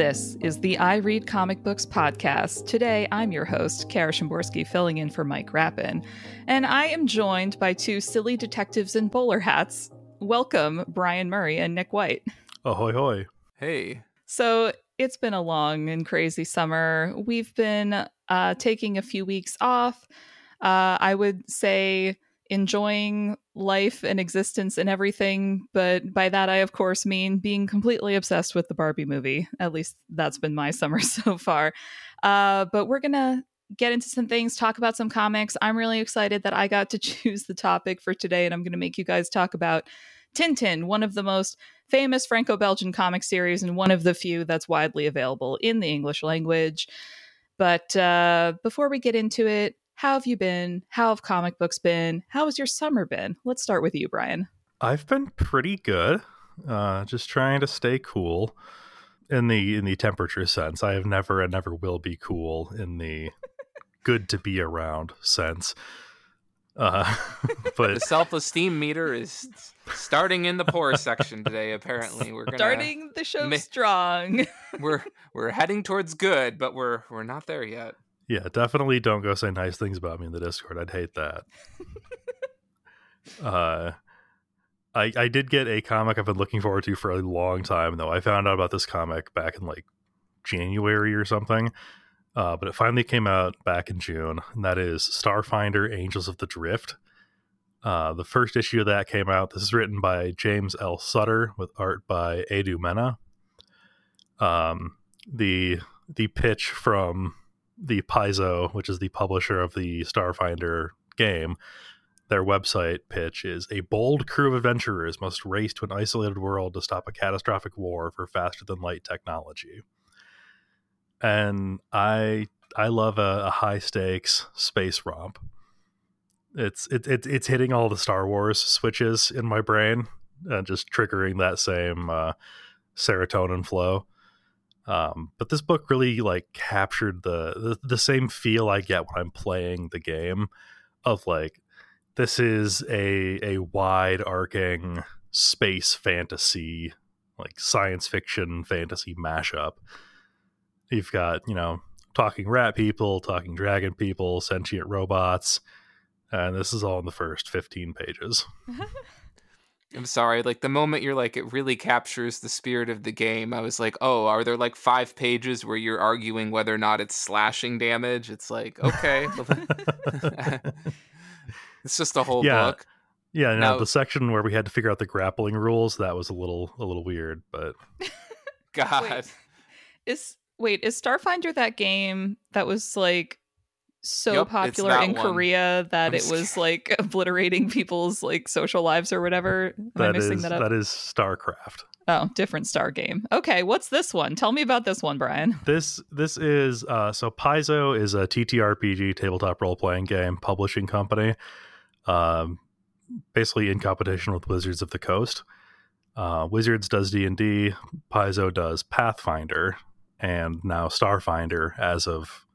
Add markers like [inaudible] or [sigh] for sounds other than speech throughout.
This is the I Read Comic Books podcast. Today, I'm your host, Kara Szymborski, filling in for Mike Rapin. And I am joined by two silly detectives in bowler hats. Welcome, Brian Murray and Nick White. Ahoy, hoy. Hey. So, it's been a long and crazy summer. We've been uh, taking a few weeks off. Uh, I would say enjoying life and existence and everything. But by that, I, of course, mean being completely obsessed with the Barbie movie. At least that's been my [laughs] summer so far. Uh, but we're going to get into some things, talk about some comics. I'm really excited that I got to [laughs] choose the topic for today, and I'm going to make you guys talk about Tintin, one of the most famous Franco Belgian comic series and one of the few that's widely available in the English language. But uh, before we get into it, how have you been? How have comic books been? How has your summer been? Let's start with you, Brian. I've been pretty good. Uh, just trying to stay cool in the in the temperature sense. I have never and never will be cool in the [laughs] good to be around sense. Uh, [laughs] but the self esteem meter is starting in the poor section today. Apparently, we're gonna starting the show ma- strong. [laughs] we're we're heading towards good, but we're we're not there yet. Yeah, definitely don't go say nice things about me in the Discord. I'd hate that. [laughs] uh I I did get a comic I've been looking forward to for a long time though. I found out about this comic back in like January or something. Uh, but it finally came out back in June, and that is Starfinder Angels of the Drift. Uh, the first issue of that came out. This is written by James L. Sutter with art by Edu Mena. Um, the the pitch from the Paizo, which is the publisher of the Starfinder game, their website pitch is a bold crew of adventurers must race to an isolated world to stop a catastrophic war for faster than light technology. And I I love a, a high stakes space romp. It's it, it, it's hitting all the Star Wars switches in my brain and just triggering that same uh, serotonin flow. Um, but this book really like captured the, the the same feel I get when I'm playing the game of like this is a a wide arcing space fantasy like science fiction fantasy mashup. You've got, you know, talking rat people, talking dragon people, sentient robots, and this is all in the first 15 pages. [laughs] I'm sorry, like the moment you're like, it really captures the spirit of the game. I was like, oh, are there like five pages where you're arguing whether or not it's slashing damage? It's like, okay. [laughs] it's just a whole yeah. book. Yeah, no, now, the section where we had to figure out the grappling rules, that was a little a little weird, but [laughs] God. Wait, is wait, is Starfinder that game that was like so yep, popular in one. Korea that I'm it was [laughs] like obliterating people's like social lives or whatever. Am that I missing is, that up? That is StarCraft. Oh, different star game. Okay, what's this one? Tell me about this one, Brian. [laughs] This this is uh, so Paizo is a TTRPG tabletop role playing game publishing company, um, basically in competition with Wizards of the Coast. Uh, Wizards does D and D, Paizo does Pathfinder, and now Starfinder as of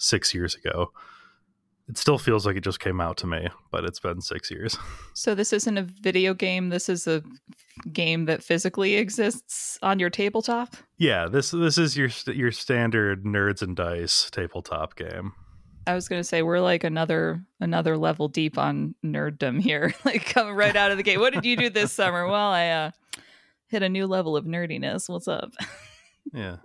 six years ago. It still feels like it just came out to me, but it's been six years. [laughs] So this isn't a video game. This is a game that physically exists on your tabletop. Yeah, this this is your your standard nerds and dice tabletop game. I was gonna say we're like another another level deep on nerddom here, [laughs] like coming right out of the gate. What did you do this [laughs] summer? Well, I uh, hit a new level of nerdiness. What's up? Yeah,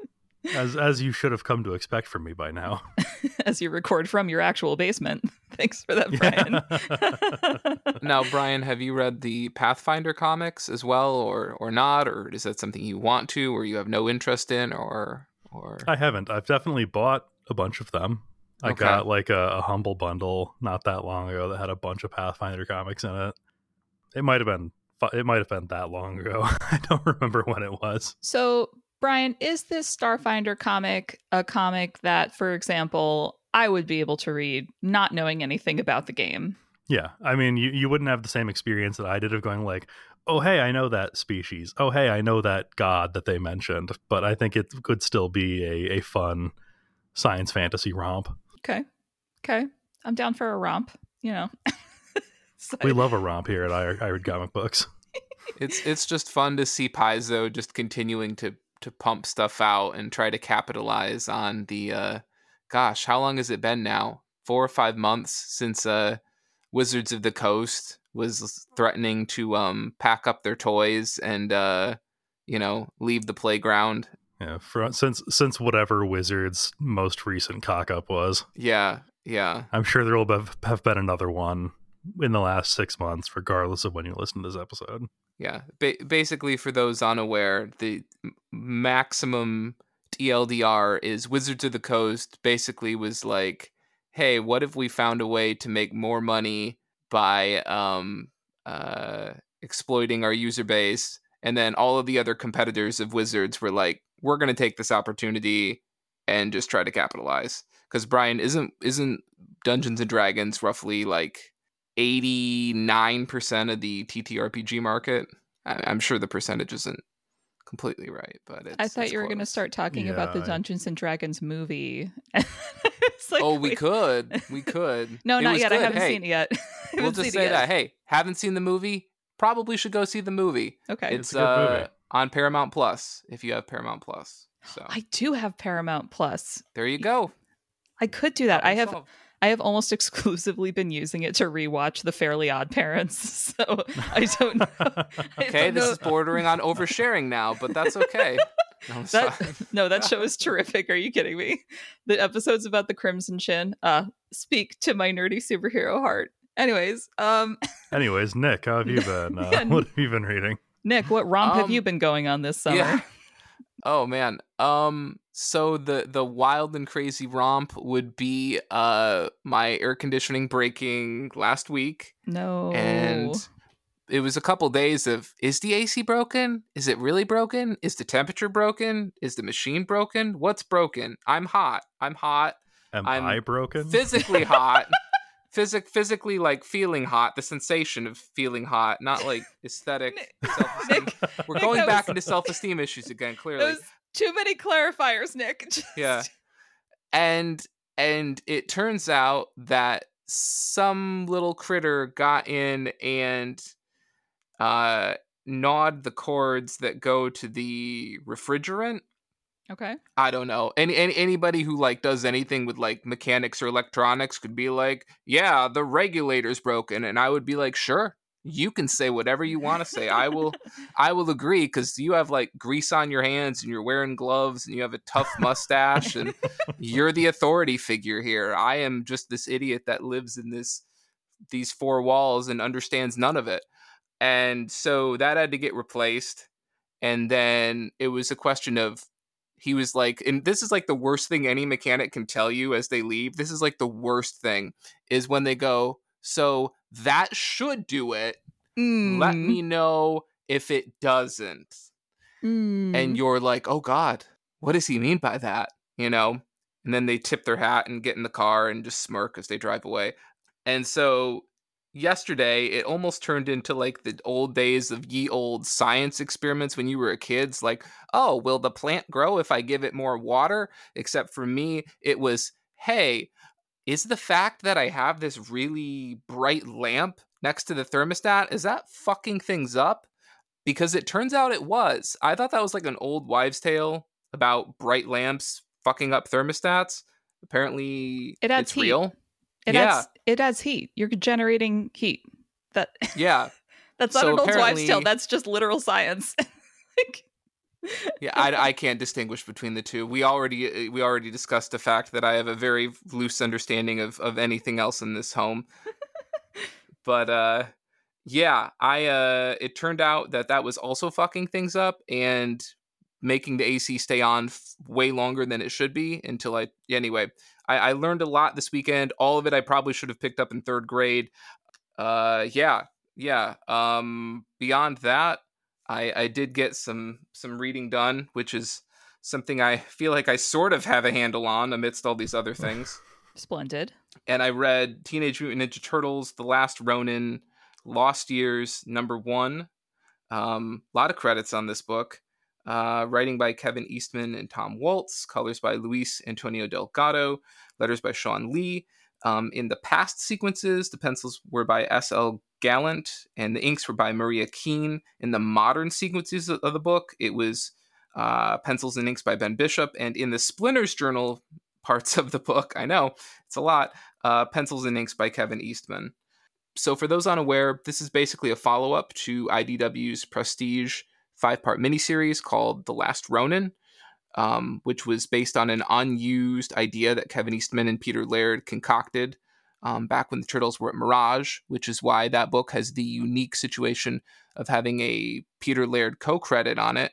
as as you should have come to expect from me by now. [laughs] as you record from your actual basement. [laughs] Thanks for that, Brian. Yeah. [laughs] now, Brian, have you read the Pathfinder comics as well, or or not, or is that something you want to, or you have no interest in, or or? I haven't. I've definitely bought a bunch of them. I Okay. got like a, a humble bundle not that long ago that had a bunch of Pathfinder comics in it. It might have been it might have been that long ago. I don't remember when it was. so, Brian, is this Starfinder comic a comic that, for example, I would be able to read not knowing anything about the game? Yeah, I mean, you, you wouldn't have the same experience that I did of going like, oh hey, I know that species. Oh hey, I know that god that they mentioned. But I think it could still be a, a fun science fantasy romp. Okay. Okay. I'm down for a romp, you know. [laughs] So- We love a romp here at I, I Read Comic Books. It's it's just fun to see Paizo just continuing to to pump stuff out and try to capitalize on the uh gosh, how long has it been now? 4 or 5 months since uh Wizards of the Coast was threatening to um pack up their toys and uh you know, leave the playground. Yeah, for, since since whatever Wizards' most recent cock up was. Yeah, yeah. I'm sure there will have been another one in the last six months, regardless of when you listen to this episode. Yeah, ba- basically, for those unaware, the maximum TLDR is Wizards of the Coast. Basically, was like, hey, what if we found a way to make more money by um, uh, exploiting our user base? And then all of the other competitors of Wizards were like, we're going to take this opportunity and just try to capitalize. Because Brian isn't isn't Dungeons and Dragons roughly like 89% of the TTRPG market. I, am sure the percentage isn't completely right, but I thought you were going to start talking yeah, about the Dungeons and Dragons movie. [laughs] like, oh, we wait. could. [laughs] We could. no, it not yet. Good. I haven't hey, seen it yet. [laughs] we'll just say that. Hey, haven't seen the movie? Probably should go see the movie. Okay. It's, it's uh, movie. on Paramount Plus if you have Paramount Plus. So I do have Paramount Plus. There you go. I could do that. I have solved. I have almost [laughs] exclusively been using it to rewatch The Fairly Odd Parents. [laughs] So I don't know. I [laughs] okay, don't this know. is bordering on oversharing now, but that's okay. No, that, no, that show is terrific. Are you kidding me? The episodes about the Crimson Chin uh, speak to my nerdy superhero heart. Anyways, um Anyways, Nick, how have you been? Uh, yeah, what have you been reading? Nick, what romp um, have you been going on this summer? Yeah. Oh man. Um so the the wild and crazy romp would be uh my air conditioning breaking last week. No. And it was a couple days of is the AC broken? Is it really broken? Is the temperature broken? Is the machine broken? What's broken? I'm hot. I'm hot. Am I'm I broken? Physically [laughs] hot. Physic physically like feeling hot, the sensation of feeling hot, not like [laughs] aesthetic [laughs] self-esteem. We're going Nick, back was... into self-esteem issues again, [laughs] clearly. Too many clarifiers, Nick. Just... Yeah. And and it turns out that some little critter got in and uh gnawed the cords that go to the refrigerant. Okay. I don't know. Any, any anybody who like does anything with like mechanics or electronics could be like, "Yeah, the regulator's broken." And I would be like, "Sure you can say whatever you want to say. I will [laughs] I will agree cuz you have like grease on your hands and you're wearing gloves and you have a tough mustache and you're the authority figure here. I am just this idiot that lives in this these four walls and understands none of it. And so that had to get replaced and then it was a question of he was like and this is like the worst thing any mechanic can tell you as they leave. This is like the worst thing is when they go so that should do it. Mm. Let me know if it doesn't. Mm. And you're like, oh God, what does he mean by that? You know? And then they tip their hat and get in the car and just smirk as they drive away. And so yesterday, it almost turned into like the old days of ye old science experiments when you were a kid. It's like, oh, will the plant grow if I give it more water? Except for me, it was, hey, is the fact that I have this really bright lamp next to the thermostat, is that fucking things up? Because it turns out it was. I thought that was like an old wives' tale about bright lamps fucking up thermostats. Apparently, it adds it's heat. real. It yeah. adds it adds heat. You're generating heat. That [laughs] yeah. that's not so an old wives' tale. That's just literal science. [laughs] like, yeah, I, I can't distinguish between the two. We already uh, we already discussed the fact that I have a very loose understanding of of anything else in this home. but uh yeah, I uh it turned out that that was also fucking things up and making the AC stay on f- way longer than it should be until I anyway. I, I learned a lot this weekend. All of it I probably should have picked up in third grade. Uh yeah, yeah. Um beyond that, I, I did get some some reading done, which is something I feel like I sort of have a handle on amidst all these other things. [laughs] Splendid. And I read Teenage Mutant Ninja Turtles: The Last Ronin, Lost Years number one. Um, A lot of credits on this book. Uh, writing by Kevin Eastman and Tom Waltz, colors by Luis Antonio Delgado, letters by Shawn Lee. Um, in the past sequences, the pencils were by S.L. Gallant, and the inks were by Maria Keane. In the modern sequences of the book, it was uh, pencils and inks by Ben Bishop, and in the Splinters Journal parts of the book, I know it's a lot, uh, pencils and inks by Kevin Eastman. So, for those unaware, this is basically a follow up to IDW's prestige five part miniseries called The Last Ronin, um, which was based on an unused idea that Kevin Eastman and Peter Laird concocted um, back when the Turtles were at Mirage, which is why that book has the unique situation of having a Peter Laird co credit on it,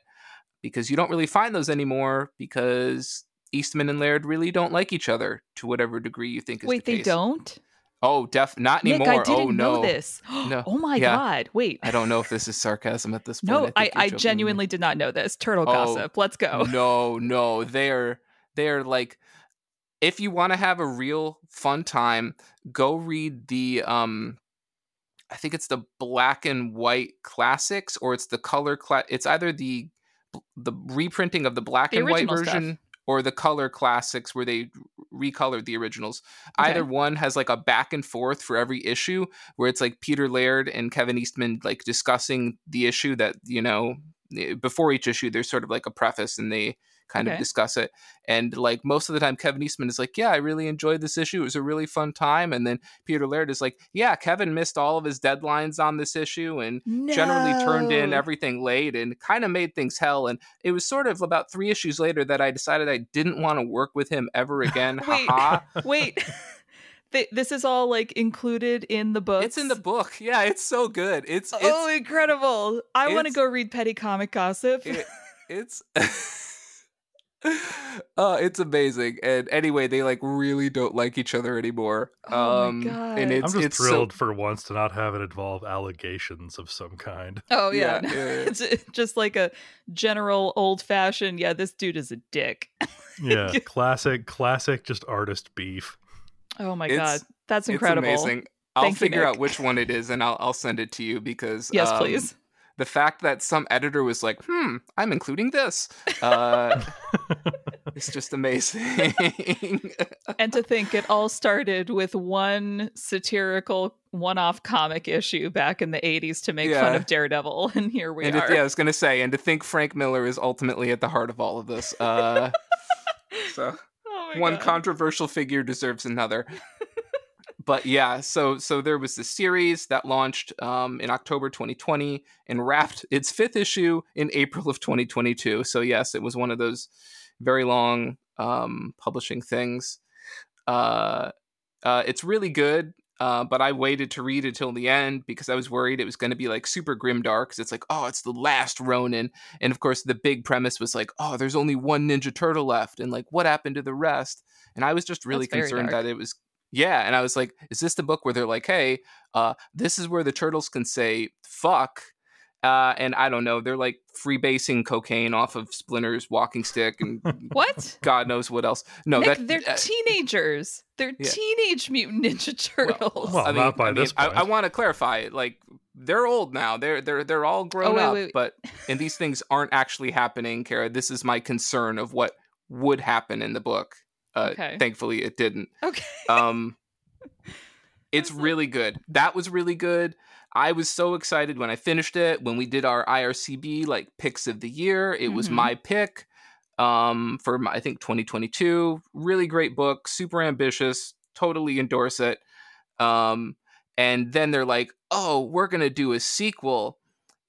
because you don't really find those anymore because Eastman and Laird really don't like each other to whatever degree you think is Wait, the they case. don't? Oh, def not Nick, anymore. I didn't oh no. know this. [gasps] No. Oh my Yeah. god. Wait. I don't know if this is [laughs] sarcasm at this point. No, I, I joking. genuinely did not know this. Turtle Oh, gossip. Let's go. No, no, they're they're like if you want to have a real fun time, go read the um I think it's the black and white classics or it's the color cla- it's either the the reprinting of the black The and white original stuff. version or the color classics where they recolored the originals. Okay. Either one has like a back and forth for every issue where it's like Peter Laird and Kevin Eastman like discussing the issue that, you know, Eh, before each issue there's sort of like a preface and they kind Okay. of discuss it. And like most of the time Kevin Eastman is like, "Yeah, I really enjoyed this issue. It was a really fun time." And then Peter Laird is like, "Yeah, Kevin missed all of his deadlines on this issue and generally turned in everything late and kind of made things hell. And it was sort of about three issues later that I decided I didn't want to work with him ever again. [laughs] Wait. [laughs] Wait. [laughs] Th- this is all like included in the book. It's in the book. Yeah, it's so good. It's it's Oh, incredible! I want to go read Petty Comic Gossip. it- [laughs] it's [laughs] uh it's amazing. And anyway, they like really don't like each other anymore. Oh my um God. and it's I'm just it's so- thrilled for once to not have it involve allegations of some kind. [laughs] oh yeah, Yeah, yeah, yeah. it's just like a general old fashioned. Yeah, this dude is a dick. Yeah, classic, classic, just artist beef. Oh my It's- god, that's incredible! it's incredible. amazing. I'll Thank you, figure out which one it is and I'll I'll send it to you because Yes, um, please. the fact that some editor was like, "Hmm, I'm including this," uh, [laughs] it's just amazing. [laughs] and to think it all started with one satirical one-off comic issue back in the 80s to make fun of Daredevil [laughs] and here we and are. if, yeah, I was gonna say, and to think Frank Miller is ultimately at the heart of all of this. Uh, so oh one God. controversial figure deserves another. [laughs] but yeah, so so there was this series that launched um, in October 2020 and wrapped its fifth issue in April of 2022. So yes, it was one of those very long um, publishing things. Uh, uh, it's really good. Uh, but I waited to read it till the end because I was worried it was going to be like super grim dark. 'cause it's like, oh, it's the last Ronin, and of course the big premise was like, oh, there's only one Ninja Turtle left, and like, what happened to the rest? And I was just really That's concerned that it was, yeah. And I was like, is this the book where they're like, hey, uh, this is where the turtles can say fuck, uh, and I don't know, they're like freebasing cocaine off of Splinter's walking stick and [laughs] What? God knows what else. No, Nick, that they're uh, teenagers. They're yeah. teenage mutant ninja turtles. well, I mean, not by I, mean, this I, point. I want to clarify it. Like they're old now. They're they're they're all grown Oh, wait, up. wait, wait. But and these things aren't actually happening, Kara. This is my concern of what would happen in the book. Uh, Okay. Thankfully, it didn't. okay. Um, [laughs] it's really good. That was really good. I was so excited when I finished it. When we did our IRCB like picks of the year, it was Mhm. my pick um, for my, I think 2022. Really great book, super ambitious. Totally endorse it. Um, and then they're like, "Oh, we're gonna do a sequel."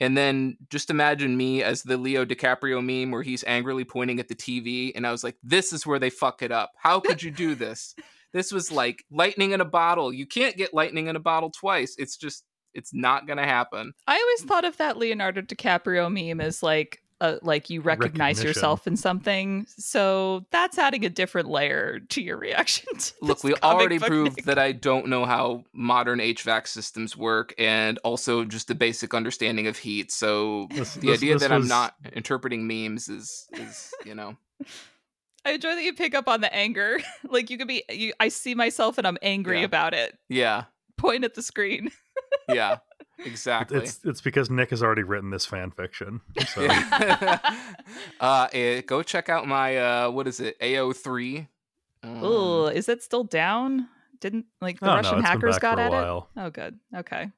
And then just imagine me as the Leo DiCaprio meme where he's angrily pointing at the TV, and I was like, "This is where they fuck it up. How could you do this?" [laughs] this was like lightning in a bottle. You can't get lightning in a bottle twice. It's just, it's not gonna happen. I always thought of that Leonardo DiCaprio meme as like uh, like you recognize yourself in something. So that's adding a different layer to your reaction. [laughs] To Look, we already proved Nick. that I don't know how modern HVAC systems work, and also just the basic understanding of heat. So This- the this- idea this that I'm not interpreting memes is, is you know, [laughs] I enjoy that you pick up on the anger. [laughs] like you could be, you, I see myself and I'm angry Yeah. about it. yeah, Point at the screen. [laughs] yeah, exactly. It's it's because Nick has already written this fan fiction. So Yeah. [laughs] uh, eh, go check out my uh, what is it? AO3. Um, Oh, is it still down? Didn't like the Oh, Russian it's hackers got at while. it? Oh, good. Okay.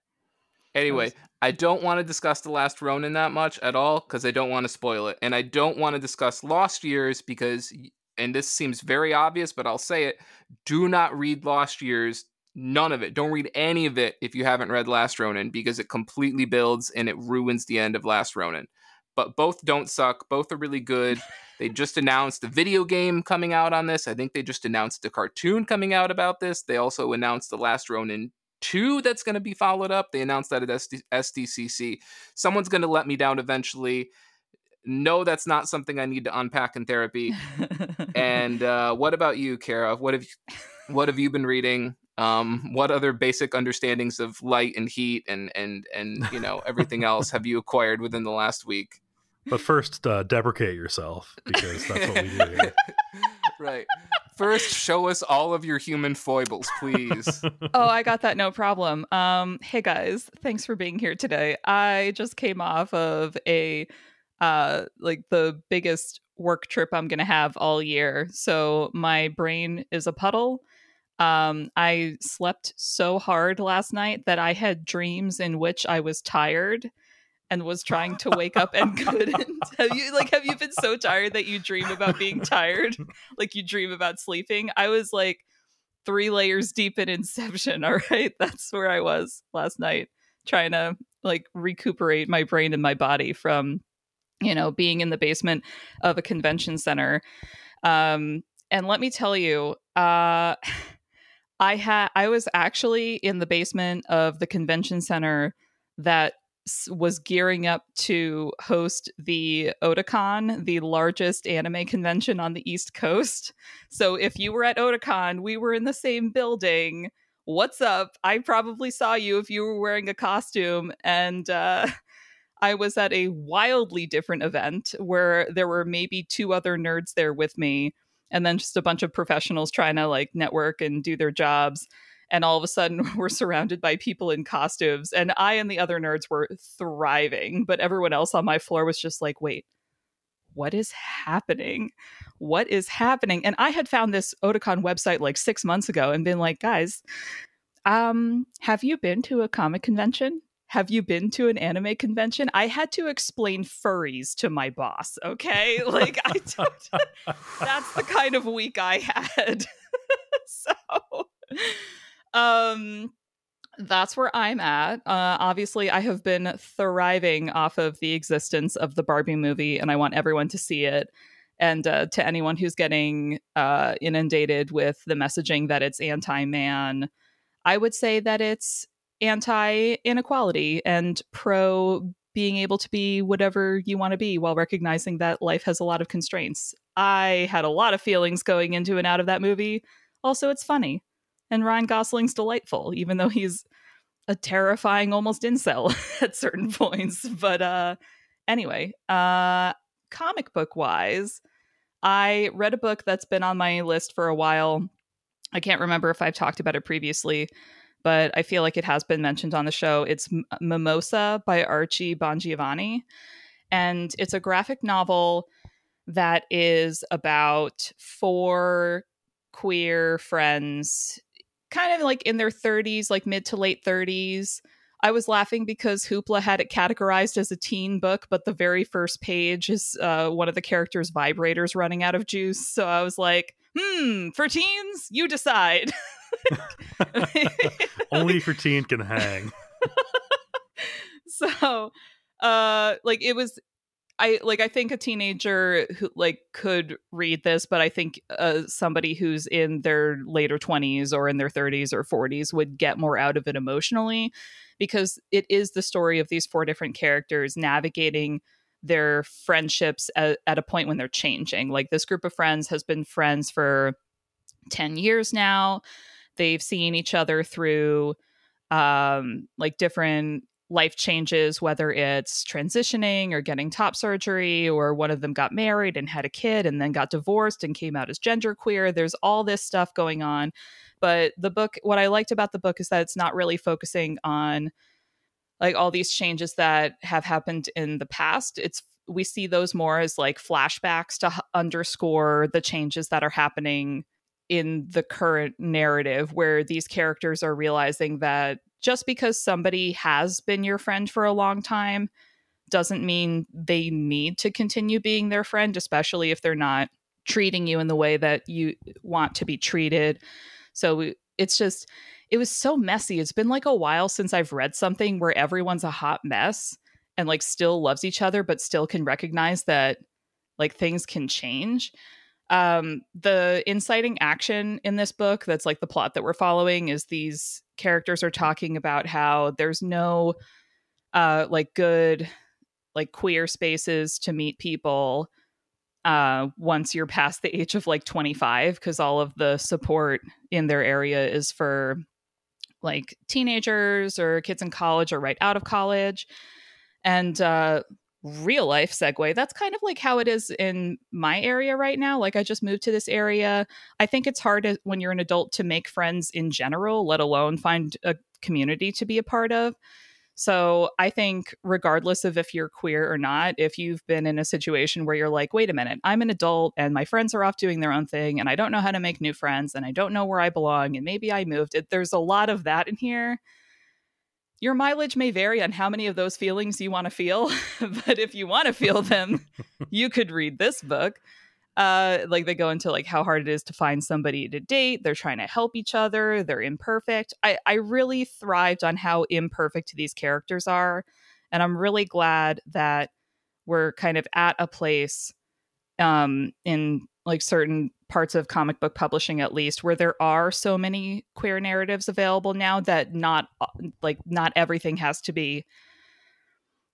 Anyway, I don't want to discuss The Last Ronin that much at all because I don't want to spoil it. And I don't want to discuss Lost Years because, and this seems very obvious, but I'll say it do not read Lost Years. None of it. Don't read any of it if you haven't read Last Ronin because it completely builds and it ruins the end of Last Ronin. But both don't suck. Both are really good. [laughs] They just announced a video game coming out on this. I think they just announced a cartoon coming out about this. They also announced The Last Ronin 2 that's going to be followed up. They announced that at SD- SDCC. Someone's going to let me down eventually. No, that's not something I need to unpack in therapy. [laughs] and uh, what about you, Kara? What have you, what have you been reading? Um, what other basic understandings of light and heat and and and you know everything else have you acquired within the last week? But first, uh, deprecate yourself because that's what we do here. [laughs] right. First, show us all of your human foibles, please. [laughs] oh, I got that no problem. Um, hey guys, thanks for being here today. I just came off of a uh like the biggest work trip I'm gonna have all year. So my brain is a puddle. Um, I slept so hard last night that I had dreams in which I was tired and was trying to wake up and couldn't. [laughs] have you like have you been so tired that you dream about being tired? [laughs] Like you dream about sleeping? I was like three layers deep in Inception, [laughs] all right? That's where I was last night trying to like recuperate my brain and my body from you know being in the basement of a convention center. Um and let me tell you, uh I had I was actually in the basement of the convention center that was gearing up to host the Otakon, the largest anime convention on the East Coast. So if you were at Otakon, we were in the same building. What's up? I probably saw you if you were wearing a costume. And uh, [laughs] I was at a wildly different event where there were maybe two other nerds there with me, and then just a bunch of professionals trying to like network and do their jobs and all of a sudden [laughs] we're surrounded by people in costumes and i and the other nerds were thriving but everyone else on my floor was just like wait what is happening? What is happening? And i had found this otakon website like six months ago and been like guys um have you been to a comic convention have you been to an anime convention? I had to explain furries to my boss, okay? [laughs] Like I don't [laughs] that's the kind of week I had. [laughs] so um that's where I'm at. Uh, obviously, I have been thriving off of the existence of the Barbie movie, and I want everyone to see it. And uh, to anyone who's getting uh, inundated with the messaging that it's anti man, I would say that it's anti inequality and pro being able to be whatever you want to be while recognizing that life has a lot of constraints. I had a lot of feelings going into and out of that movie. Also, it's funny and Ryan Gosling's delightful, even though he's a terrifying almost incel [laughs] at certain points. But uh anyway, uh comic book wise, I read a book that's been on my list for a while. I can't remember if I've talked about it previously, but I feel like it has been mentioned on the show. It's Mimosa by Archie Bongiovanni. And it's a graphic novel that is about four queer friends kind of like in their 30s, like mid to late 30s. I was laughing because Hoopla had it categorized as a teen book, but the very first page is uh, one of the characters' vibrators running out of juice. So I was like, hmm, for teens, you decide. [laughs] Only for teen can hang. [laughs] so, uh, like it was I like I think a teenager who like could read this, but I think uh, somebody who's in their later 20s or in their 30s or 40s would get more out of it emotionally because it is the story of these four different characters navigating their friendships at, at a point when they're changing. Like this group of friends has been friends for 10 years now. They've seen each other through um like different life changes, whether it's transitioning or getting top surgery, or one of them got married and had a kid and then got divorced and came out as genderqueer. There's all this stuff going on. But the book, what I liked about the book is that it's not really focusing on like all these changes that have happened in the past. It's we see those more as like flashbacks to underscore the changes that are happening in the current narrative where these characters are realizing that just because somebody has been your friend for a long time doesn't mean they need to continue being their friend, especially if they're not treating you in the way that you want to be treated. So we, it's just, it was so messy. It's been like a while since I've read something where everyone's a hot mess and like still loves each other, but still can recognize that like things can change. Um, the inciting action in this book, that's like the plot that we're following, is these characters are talking about how there's no uh like good like queer spaces to meet people uh, once you're past the age of like 25 because all of the support in their area is for like teenagers or kids in college or right out of college. And uh, real life segue that's kind of like how it is in my area right now. Like i just moved to this area. I think it's hard when you're an adult to make friends in general let alone find a community to be a part of so I think, regardless of if you're queer or not, if you've been in a situation where you're like, wait a minute, I'm an adult and my friends are off doing their own thing and I don't know how to make new friends and I don't know where I belong and maybe I moved, it, there's a lot of that in here. Your mileage may vary on how many of those feelings you want to feel, [laughs] but if you want to feel them, [laughs] you could read this book uh like they go into like how hard it is to find somebody to date they're trying to help each other they're imperfect. I i really thrived on how imperfect these characters are and i'm really glad that we're kind of at a place um in like certain parts of comic book publishing at least where there are so many queer narratives available now that not uh, like not everything has to be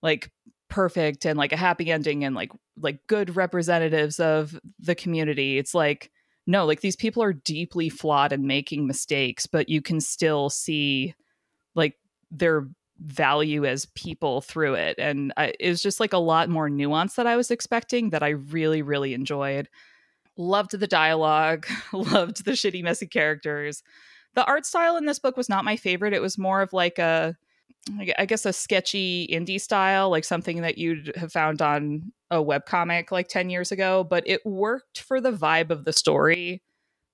like perfect and like a happy ending and like like good representatives of the community. It's like no like these people are deeply flawed and making mistakes but you can still see like their value as people through it. And I, it was just like a lot more nuance that i was expecting that i really really enjoyed. Loved the dialogue [laughs] loved the shitty messy characters. The art style in this book was not my favorite. It was more of like a I guess a sketchy indie style, like something that you'd have found on a web comic like 10 years ago, but it worked for the vibe of the story.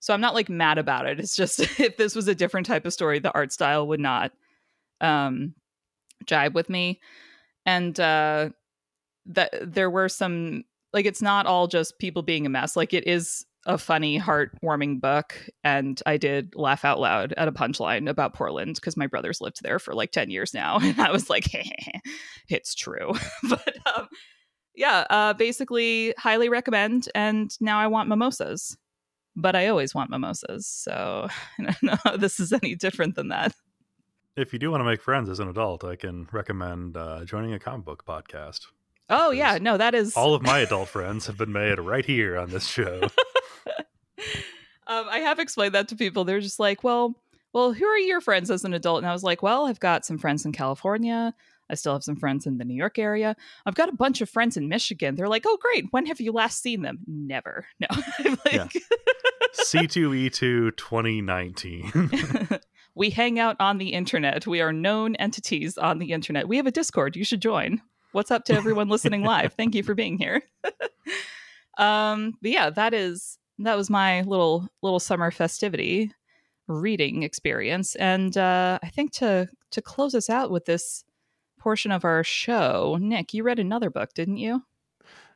So I'm not like mad about it. It's just [laughs] if this was a different type of story, the art style would not um jibe with me. And uh that there were some like it's not all just people being a mess. Like it is a funny, heartwarming book. And I did laugh out loud at a punchline about Portland because my brother's lived there for like 10 years now. [laughs] And I was like, hey, [laughs] it's true. [laughs] but um, yeah, uh, basically, highly recommend. And now I want mimosas. But I always want mimosas. So I don't know how this is any different than that. If you do want to make friends as an adult, I can recommend uh, joining a comic book podcast. Oh, yeah. No, that is. All of my adult friends have been made right here on this show. Um, I have explained that to people. They're just like, well, well, who are your friends as an adult? And I was like, well, I've got some friends in California. I still have some friends in the New York area. I've got a bunch of friends in Michigan. They're like, oh, great. When have you last seen them? Never. No. [laughs] like... C2E2 2019. [laughs] [laughs] we hang out on the internet. We are known entities on the internet. We have a Discord. You should join. What's up to everyone listening live? Thank you for being here. um, but yeah, that is that was my little little summer festivity reading experience. And uh, i think to to close us out with this portion of our show nick you read another book didn't you?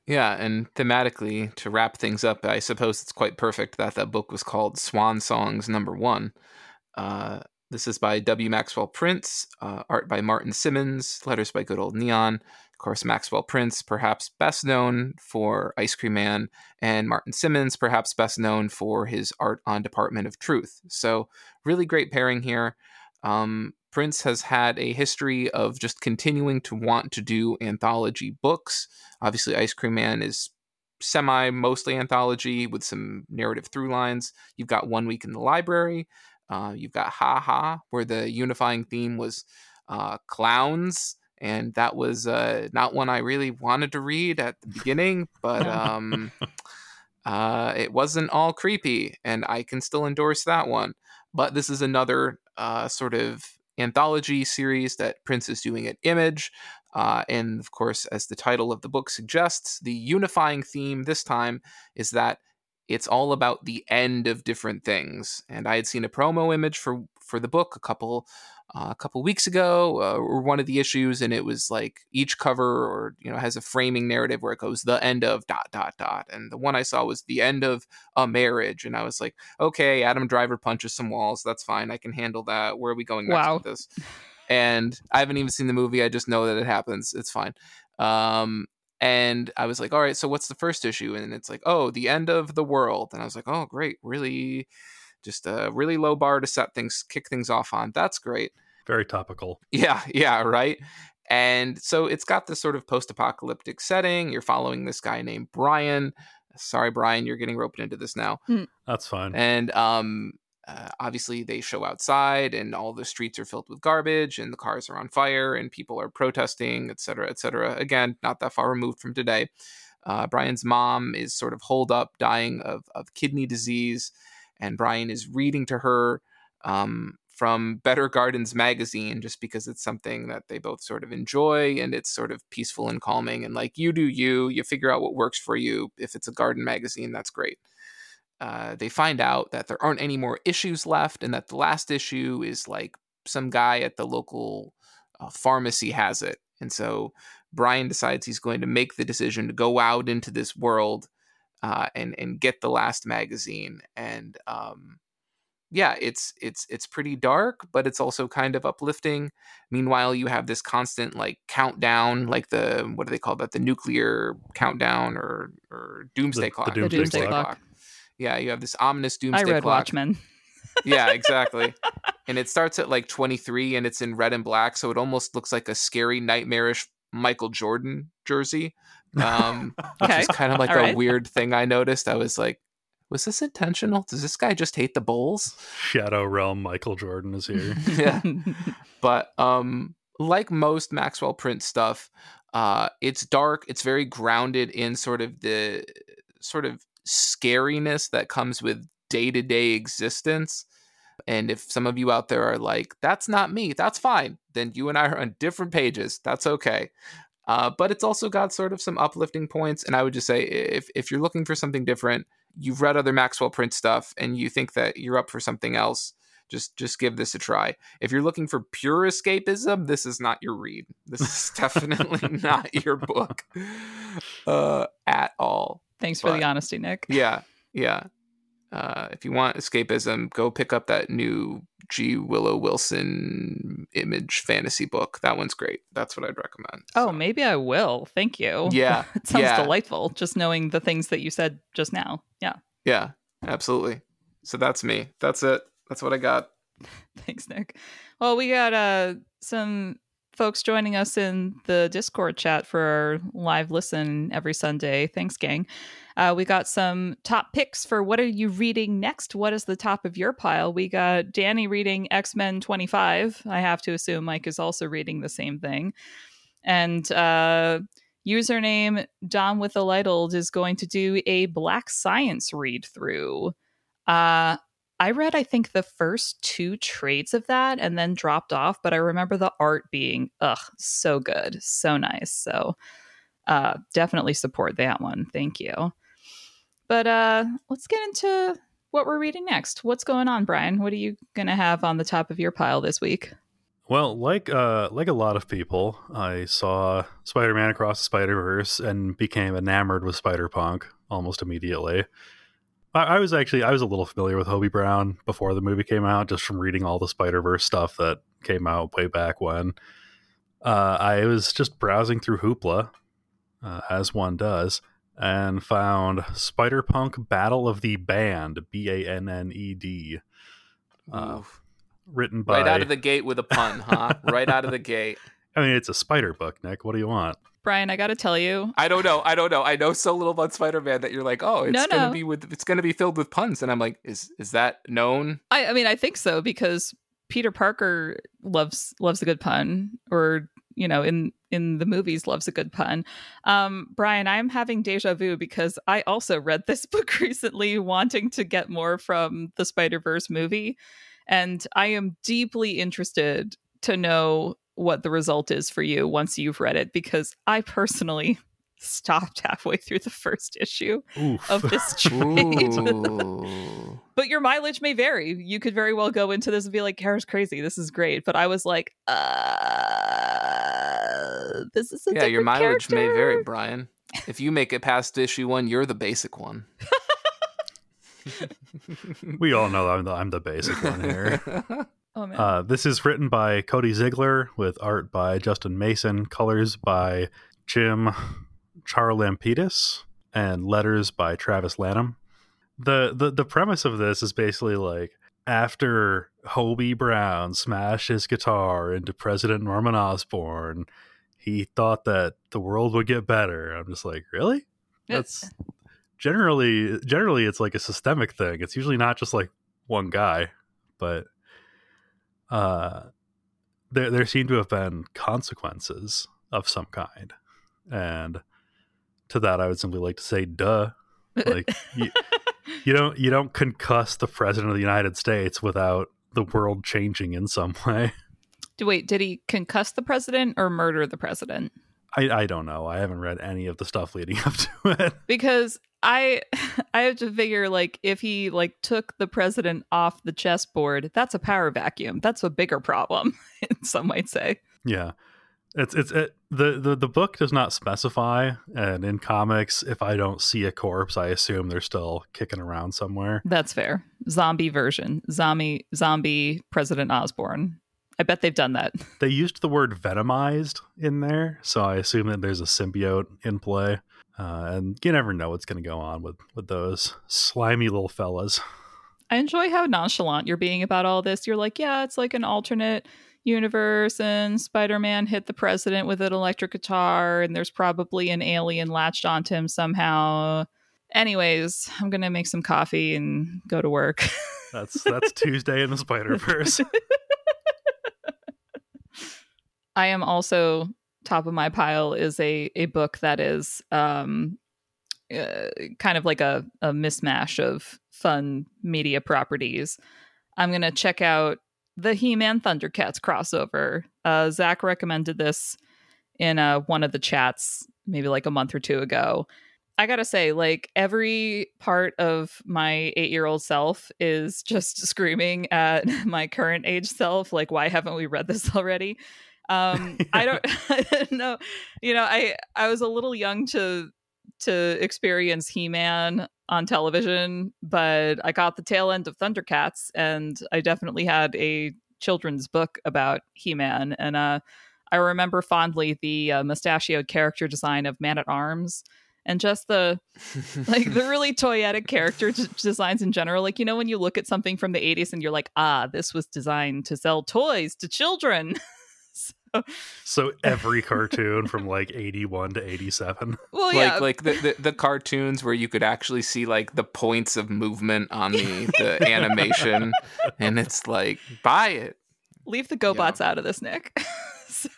Yeah and thematically to wrap things up i suppose it's quite perfect that that book was called swan songs number one. Uh, this is by w. Maxwell prince uh, art by martin Simmonds, letters by good old neon course, Maxwell Prince, perhaps best known for Ice Cream Man, and Martin Simmonds, perhaps best known for his art on Department of Truth. So, really great pairing here. Um, Prince has had a history of just continuing to want to do anthology books. Obviously, Ice Cream Man is semi mostly anthology with some narrative through lines. You've got One Week in the Library. Uh, you've got Ha Ha, where the unifying theme was uh, clowns and that was uh, not one I really wanted to read at the beginning, but [laughs] um, uh, it wasn't all creepy, and I can still endorse that one. But this is another uh, sort of anthology series that Prince is doing at Image. Uh, and of course, as the title of the book suggests, the unifying theme this time is that it's all about the end of different things. And I had seen a promo image for for the book a couple uh, a couple weeks ago uh, or one of the issues and it was like each cover or you know has a framing narrative where it goes the end of dot dot dot and the one i saw was the end of a marriage and i was like okay adam driver punches some walls that's fine i can handle that where are we going next Wow. with this? And i haven't even seen the movie i just know that it happens it's fine. Um and i was like all right so what's the first issue? And it's like oh the end of the world and i was like oh great really just a really low bar to set things kick things off on that's great Very topical. yeah, [laughs] yeah, right. And so it's got this sort of post-apocalyptic setting. You're following this guy named Brian. Sorry, Brian, you're getting roped into this now. That's fine. And um, uh, obviously, they show outside, and all the streets are filled with garbage, and the cars are on fire, and people are protesting, et cetera, et cetera. Again, not that far removed from today. Uh, Brian's mom is sort of holed up, dying of, of kidney disease, and Brian is reading to her um, from Better Gardens magazine just because it's something that they both sort of enjoy and it's sort of peaceful and calming. And like, you do you, you figure out what works for you. If it's a garden magazine, that's great. Uh, they find out that there aren't any more issues left and that the last issue is like some guy at the local uh, pharmacy has it. And so Brian decides he's going to make the decision to go out into this world uh, and and get the last magazine. And um, yeah, it's it's it's pretty dark, but it's also kind of uplifting. Meanwhile, you have this constant like countdown, like the what do they call that? The nuclear countdown or or doomsday The- the clock. doomsday doomsday clock. Yeah, you have this ominous doomsday I doomsday read clock. Watchmen. [laughs] Yeah, exactly. [laughs] and it starts at like 23 and it's in red and black, so it almost looks like a scary, nightmarish Michael Jordan jersey. Um, [laughs] which is kind of like All a right. weird thing I noticed. I was like, was this intentional? Does this guy just hate the Bulls? Shadow Realm Michael Jordan is here. [laughs] Yeah. but um like most maxwell prince stuff uh it's dark it's very grounded in sort of the sort of scariness that comes with day-to-day existence and if some of you out there are like that's not me that's fine then you and i are on different pages that's okay uh, but it's also got sort of some uplifting points and i would just say if, if you're looking for something different you've read other maxwell prince stuff and you think that you're up for something else just just give this a try. If you're looking for pure escapism, this is not your read. This is [laughs] definitely not your book uh, at all. Thanks for the honesty, Nick. Yeah, yeah. Uh, if you want escapism, go pick up that new G. Willow Wilson image fantasy book. That one's great. That's what I'd recommend. Oh, So, maybe I will. Thank you. Yeah, [laughs] it sounds yeah. delightful just knowing the things that you said just now. Yeah. yeah, absolutely. So that's me. That's it. That's what I got. [laughs] Thanks, Nick. Well, we got uh some folks joining us in the Discord chat for our live listen every Sunday. Thanks, gang. Uh, we got some top picks for what are you reading next? What is the top of your pile? We got Danny reading X Men 25. I have to assume Mike is also reading the same thing. And uh, username Dom with the Lightold is going to do a Black Science read through. Uh, I read, I think, the first two trades of that and then dropped off, but I remember the art being, ugh, so good, so nice. So uh, definitely support that one. Thank you. But uh, let's get into what we're reading next. What's going on, Brian? What are you going to have on the top of your pile this week? Well, like uh, like a lot of people, I saw Spider-Man Across the Spider-Verse and became enamored with Spider-Punk almost immediately. I, I was actually I was a little familiar with Hobie Brown before the movie came out, just from reading all the Spider-Verse stuff that came out way back when. Uh, I was just browsing through Hoopla, uh, as one does, and found Spider-Punk Battle of the Banned, B A N N E D, Uh, written by. right out of the gate with a pun, huh? [laughs] right out of the gate. I mean, it's a spider book, Nick. What do you want? Brian, I got to tell you, I don't know. I don't know. I know so little about Spider-Man that you're like, oh, it's No, gonna no. be with it's gonna be filled with puns, and I'm like, is is that known? I, I mean, I think so because Peter Parker loves loves a good pun, or you know, in in the movies loves a good pun. Um, Brian, I'm having deja vu because I also read this [laughs] book recently, wanting to get more from the Spider Verse movie, and I am deeply interested to know what the result is for you once you've read it because I personally [laughs] stopped halfway through the first issue Oof. of this [laughs] trade. [laughs] But your mileage may vary. You could very well go into this and be like, Kara's crazy. This is great. But I was like, uh, this is a yeah, your different mileage may vary. Brian. If you make it past issue one, you're the basic one. we all know I'm the, I'm the basic one here. Oh man. Uh, this is written by Cody Ziglar with art by Justin Mason, colors by Jim Charalampidis, and letters by Travis Lanham. The, the the premise of this is basically like after Hobie Brown smashed his guitar into President Norman Osborn, he thought that the world would get better. I'm just like, really? That's generally generally it's like a systemic thing. It's usually not just like one guy, but uh there there seem to have been consequences of some kind. And to that I would simply like to say duh. Like you, [laughs] you don't you don't concuss the president of the United States without the world changing in some way. Wait, did he concuss the president or murder the president? I, I don't know. I haven't read any of the stuff leading [laughs] up to it. Because I [laughs] I have to figure like if he like took the president off the chessboard, that's a power vacuum. That's a bigger problem, [laughs] some might say. Yeah. It's it's it, the, the the book does not specify and in comics if I don't see a corpse I assume they're still kicking around somewhere. That's fair. Zombie version. Zombie zombie President Osborn. I bet they've done that. [laughs] They used the word venomized in there, so I assume that there's a symbiote in play. Uh, and you never know what's going to go on with with those slimy little fellas. I enjoy how nonchalant you're being about all this. You're like, yeah, it's like an alternate universe, and Spider Man hit the president with an electric guitar, and there's probably an alien latched onto him somehow. Anyways, I'm going to make some coffee and go to work. [laughs] That's that's Tuesday in the Spider Verse. [laughs] I am also top of my pile is a a book that is um uh, kind of like a a mismatch of fun media properties. I'm gonna check out the He-Man Thundercats crossover. Uh, Zach recommended this in uh, one of the chats maybe like a month or two ago. I gotta say, like every part of my eight year old self is just [laughs] screaming at [laughs] my current age self, like, why haven't we read this already? Um, [laughs] I don't, know. You know, I I was a little young to to experience He Man on television, but I got the tail end of Thundercats, and I definitely had a children's book about He Man, and uh, I remember fondly the uh, mustachioed character design of Man at Arms. And just the like the really [laughs] toyetic character d- designs in general. Like you know when you look at something from the '80s and you're like, ah, this was designed to sell toys to children. [laughs] so, so every cartoon from like 81 to 87. [laughs] well, yeah, like like the, the the cartoons where you could actually see like the points of movement on the the [laughs] animation, and it's like buy it. leave the GoBots out of this, Nick. [laughs] so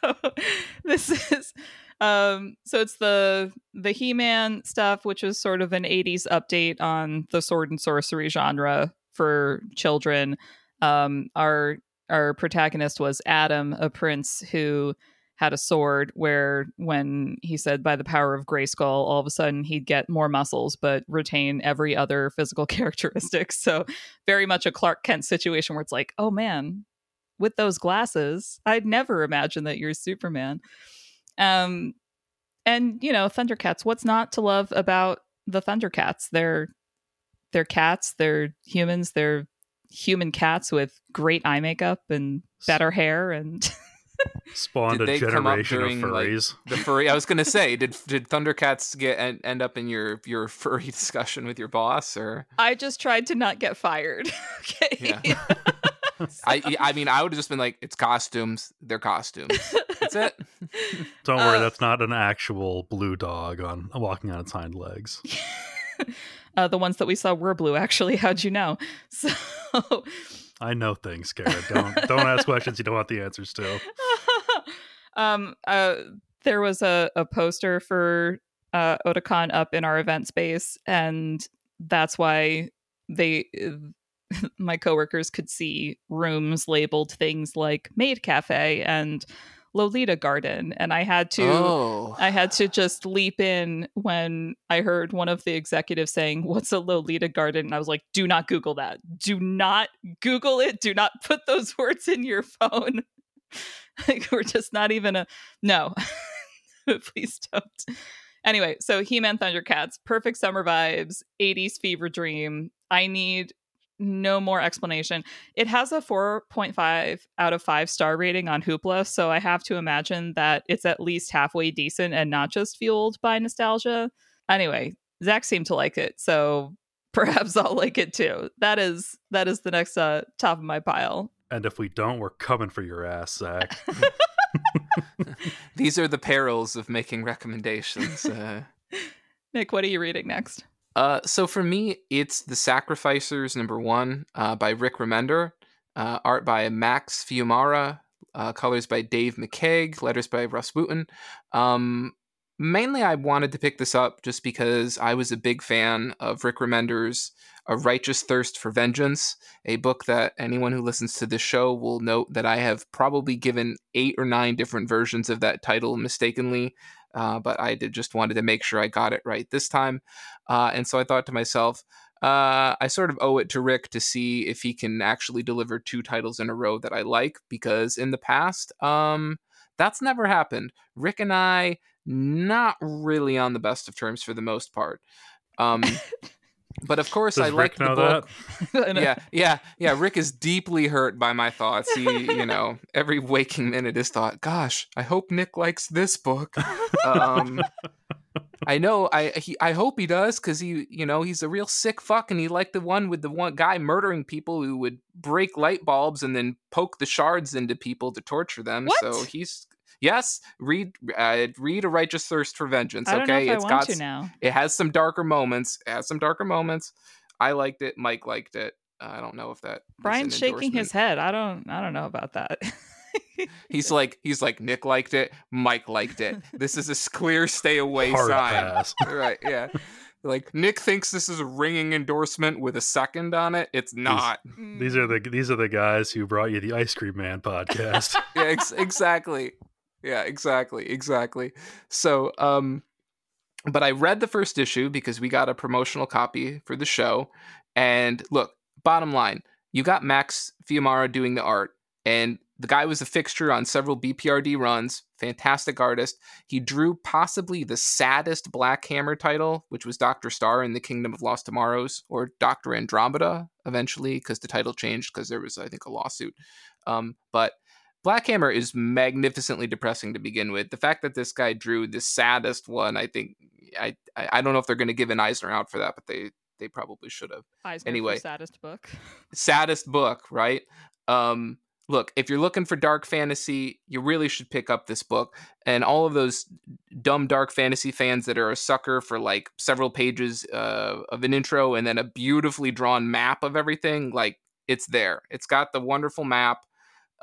this is um so it's the the He-Man stuff, which is sort of an 80s update on the sword and sorcery genre for children. Um our our protagonist was Adam, a prince who had a sword where when he said by the power of Grayskull, all of a sudden he'd get more muscles but retain every other physical [laughs] characteristic. So very much a Clark Kent situation where it's like, oh man, with those glasses, I'd never imagine that you're Superman. Um, and you know, Thundercats. What's not to love about the Thundercats? They're they're cats. They're humans. They're human cats with great eye makeup and better hair and [laughs] Spawned Did a they come up generation of during, like, furries. The furry. I was gonna say, did did Thundercats get end, end up in your your [laughs] furry discussion with your boss or? I just tried to not get fired. [laughs] okay. Yeah. I I mean, I would have just been like, it's costumes. They're costumes. That's it. Don't worry, uh, that's not an actual blue dog on walking on its hind legs. Uh, the ones that we saw were blue, actually. [laughs] How'd you know? [laughs] So I know things, Kara. Don't don't ask questions you don't want the answers to. [laughs] um uh there was a, a poster for uh Otakon up in our event space and that's why they my coworkers could see rooms labeled things like maid cafe and Lolita Garden, and I had to oh, I had to just leap in when I heard one of the executives saying, "What's a Lolita Garden?" And I was like, "Do not Google that. Do not Google it. Do not put those [laughs] words in your phone. [laughs] like, we're just not even a no. [laughs] Please don't." Anyway, so He-Man Thundercats, perfect summer vibes, 80s fever dream. I need no more explanation. It has a 4.5 out of 5 star rating on Hoopla, so I have to imagine that it's at least halfway decent and not just fueled by nostalgia. Anyway, Zach seemed to like it, so [laughs] perhaps I'll like it too. That is that is the next uh, top of my pile. And if we don't, we're coming for your ass, Zach. [laughs] these are the perils of making recommendations. Uh, [laughs] Nick, what are you reading next? Uh, so for me, it's The Sacrificers number one uh, by Rick Remender, uh, art by Max Fiumara, uh, colors by Dave McCaig, letters by Russ Wooton. Um, mainly, I wanted to pick this up just because I was a big fan of Rick Remender's A Righteous Thirst for Vengeance, a book that anyone who listens to this show will note that I have probably given eight or nine different versions of that title mistakenly uh, but I did just wanted to make sure I got it right this time. Uh, and so I thought to myself, uh, I sort of owe it to Rick to see if he can actually deliver two titles in a row that I like, because in the past, um, that's never happened. Rick and I, not really on the best of terms for the most part. Um, But of course, Does I like the book. [laughs] Yeah, yeah, yeah. Rick is deeply hurt by my thoughts. He, you [laughs] know, every waking minute is thought. Gosh, I hope Nick likes this book. Um, [laughs] I know. I he. I hope he does because he, you know, he's a real sick fuck, and he liked the one with the one guy murdering people who would break light bulbs and then poke the shards into people to torture them. What? So he's yes. Read, uh, read a righteous thirst for vengeance. I don't okay, know if it's I got want to now. it has some darker moments. It has some darker moments. I liked it. Mike liked it. I don't know if that Brian's an shaking his head. I don't. I don't know about that. He's [laughs] like, he's like, Nick liked it. Mike liked it. This is a clear stay away Hard sign. pass. [laughs] right? Yeah. Like Nick thinks this is a ringing endorsement with a second on it. It's not. These are the these are the guys who brought you the Ice Cream Man podcast. [laughs] yeah, ex- exactly. Yeah, exactly, exactly. So, um, but I read the first issue because we got a promotional copy for the show. And look, bottom line, you got Max Fiumara doing the art, and the guy was a fixture on several BPRD runs. Fantastic artist. He drew possibly the saddest Black Hammer title, which was Doctor Star in the Kingdom of Lost Tomorrows, or Doctor Andromeda eventually, because the title changed because there was, I think, a lawsuit. Um, but Black Hammer is magnificently depressing to begin with. The fact that this guy drew the saddest one, I think, I I don't know if they're going to give an Eisner out for that, but they they probably should have. Eisner Anyway. saddest book. [laughs] Saddest book, right? Um, look, if you're looking for dark fantasy, you really should pick up this book. And all of those dumb dark fantasy fans that are a sucker for like several pages uh, of an intro and then a beautifully drawn map of everything, like it's there. It's got the wonderful map.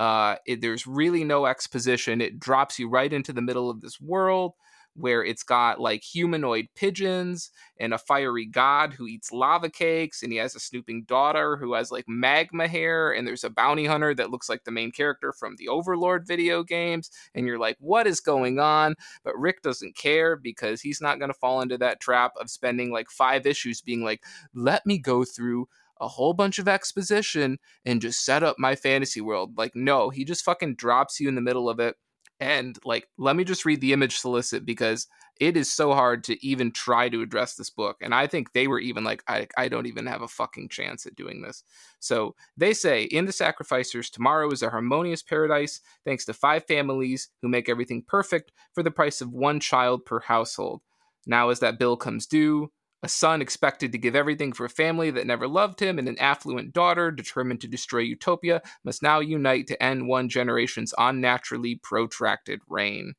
Uh, it, there's really no exposition. It drops you right into the middle of this world where it's got like humanoid pigeons and a fiery god who eats lava cakes and he has a snooping daughter who has like magma hair and there's a bounty hunter that looks like the main character from the overlord video games and you're like what is going on but rick doesn't care because he's not going to fall into that trap of spending like five issues being like let me go through a whole bunch of exposition and just set up my fantasy world. Like no he just fucking drops you in the middle of it. And like let me just read the image solicit because it is so hard to even try to address this book. And i think they were even like i, I don't even have a fucking chance at doing this. So they say in the sacrificers tomorrow is a harmonious paradise thanks to five families who make everything perfect for the price of one child per household. Now as that bill comes due a son expected to give everything for a family that never loved him, and an affluent daughter determined to destroy utopia must now unite to end one generation's unnaturally protracted reign.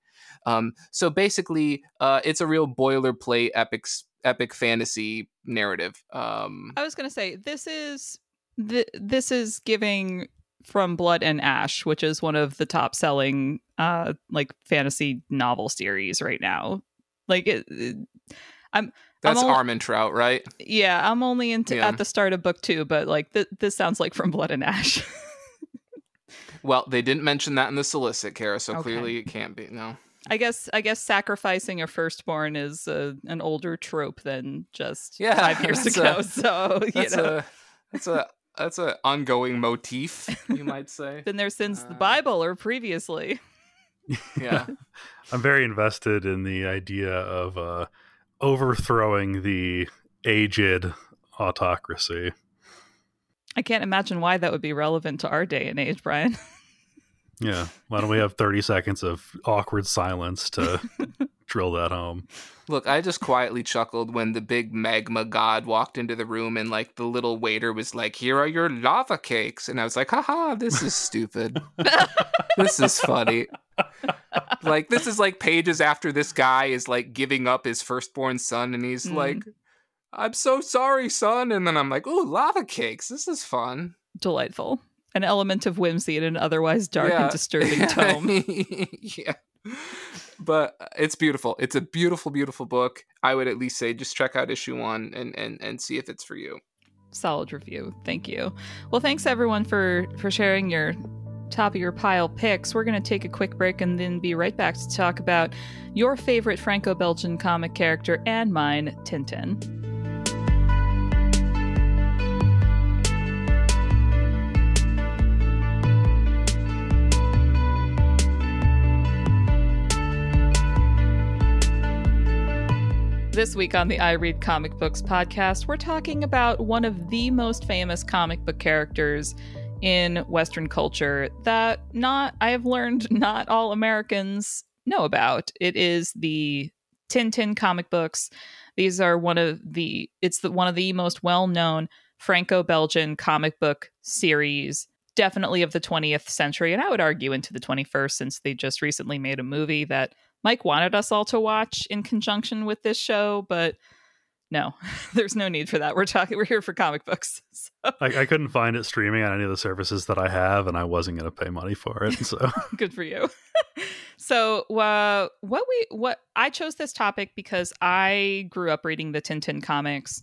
Um, so basically, uh, it's a real boilerplate epic epic fantasy narrative. Um, I was gonna say this is th- this is giving from Blood and Ash, which is one of the top selling uh like fantasy novel series right now. Like it, it- that's I'm Armentrout, right? yeah, I'm only into Yeah. at the start of book two, but like th- this sounds like from Blood and Ash. [laughs] Well, they didn't mention that in the solicit, Kara, so Okay. clearly it can't be. No. I guess I guess sacrificing a firstborn is uh, an older trope than just Yeah, five years ago. a- [laughs] so you That's know, a that's a that's a ongoing motif, you might say. [laughs] been there since the uh, Bible or previously. Yeah. I'm very invested in the idea of uh, overthrowing the aged autocracy. I can't imagine why that would be relevant to our day and age, Brian. [laughs] Yeah. Why don't we have 30 seconds of awkward silence to [laughs] drill that home? Look, I just quietly chuckled when the big magma god walked into the room and like the little waiter was like, "Here are your lava cakes." And I was like, "Haha, this is stupid. [laughs] this is funny." [laughs] like this is like pages after this guy is like giving up his firstborn son and he's Mhm. like, "I'm so sorry, son." And then I'm like, "Ooh, lava cakes. This is fun." Delightful. An element of whimsy in an otherwise dark Yeah. and disturbing [laughs] tome. [laughs] yeah. But it's beautiful. It's a beautiful, beautiful book. I would at least say just check out issue one and and, and see if it's for you. solid review. Thank you. Well, thanks everyone for for sharing your top of your pile picks. We're going to take a quick break and then be right back to talk about your favorite Franco-Belgian comic character and mine, Tintin. This week on the I Read Comic Books podcast, we're talking about one of the most famous comic book characters in Western culture that not I have learned not all Americans know about. It is the Tintin comic books. These are one of the it's the one of the most well-known Franco-Belgian comic book series definitely of the 20th century and I would argue into the 21st since they just recently made a movie that Mike wanted us all to watch in conjunction with this show, but no, [laughs] there's no need for that. We're talking. We're here for comic books. [laughs] So I, I couldn't find it streaming on any of the services that I have, and I wasn't going to pay money for it. So [laughs] good for you. so, uh, what we what I chose this topic because I grew up reading the Tintin comics.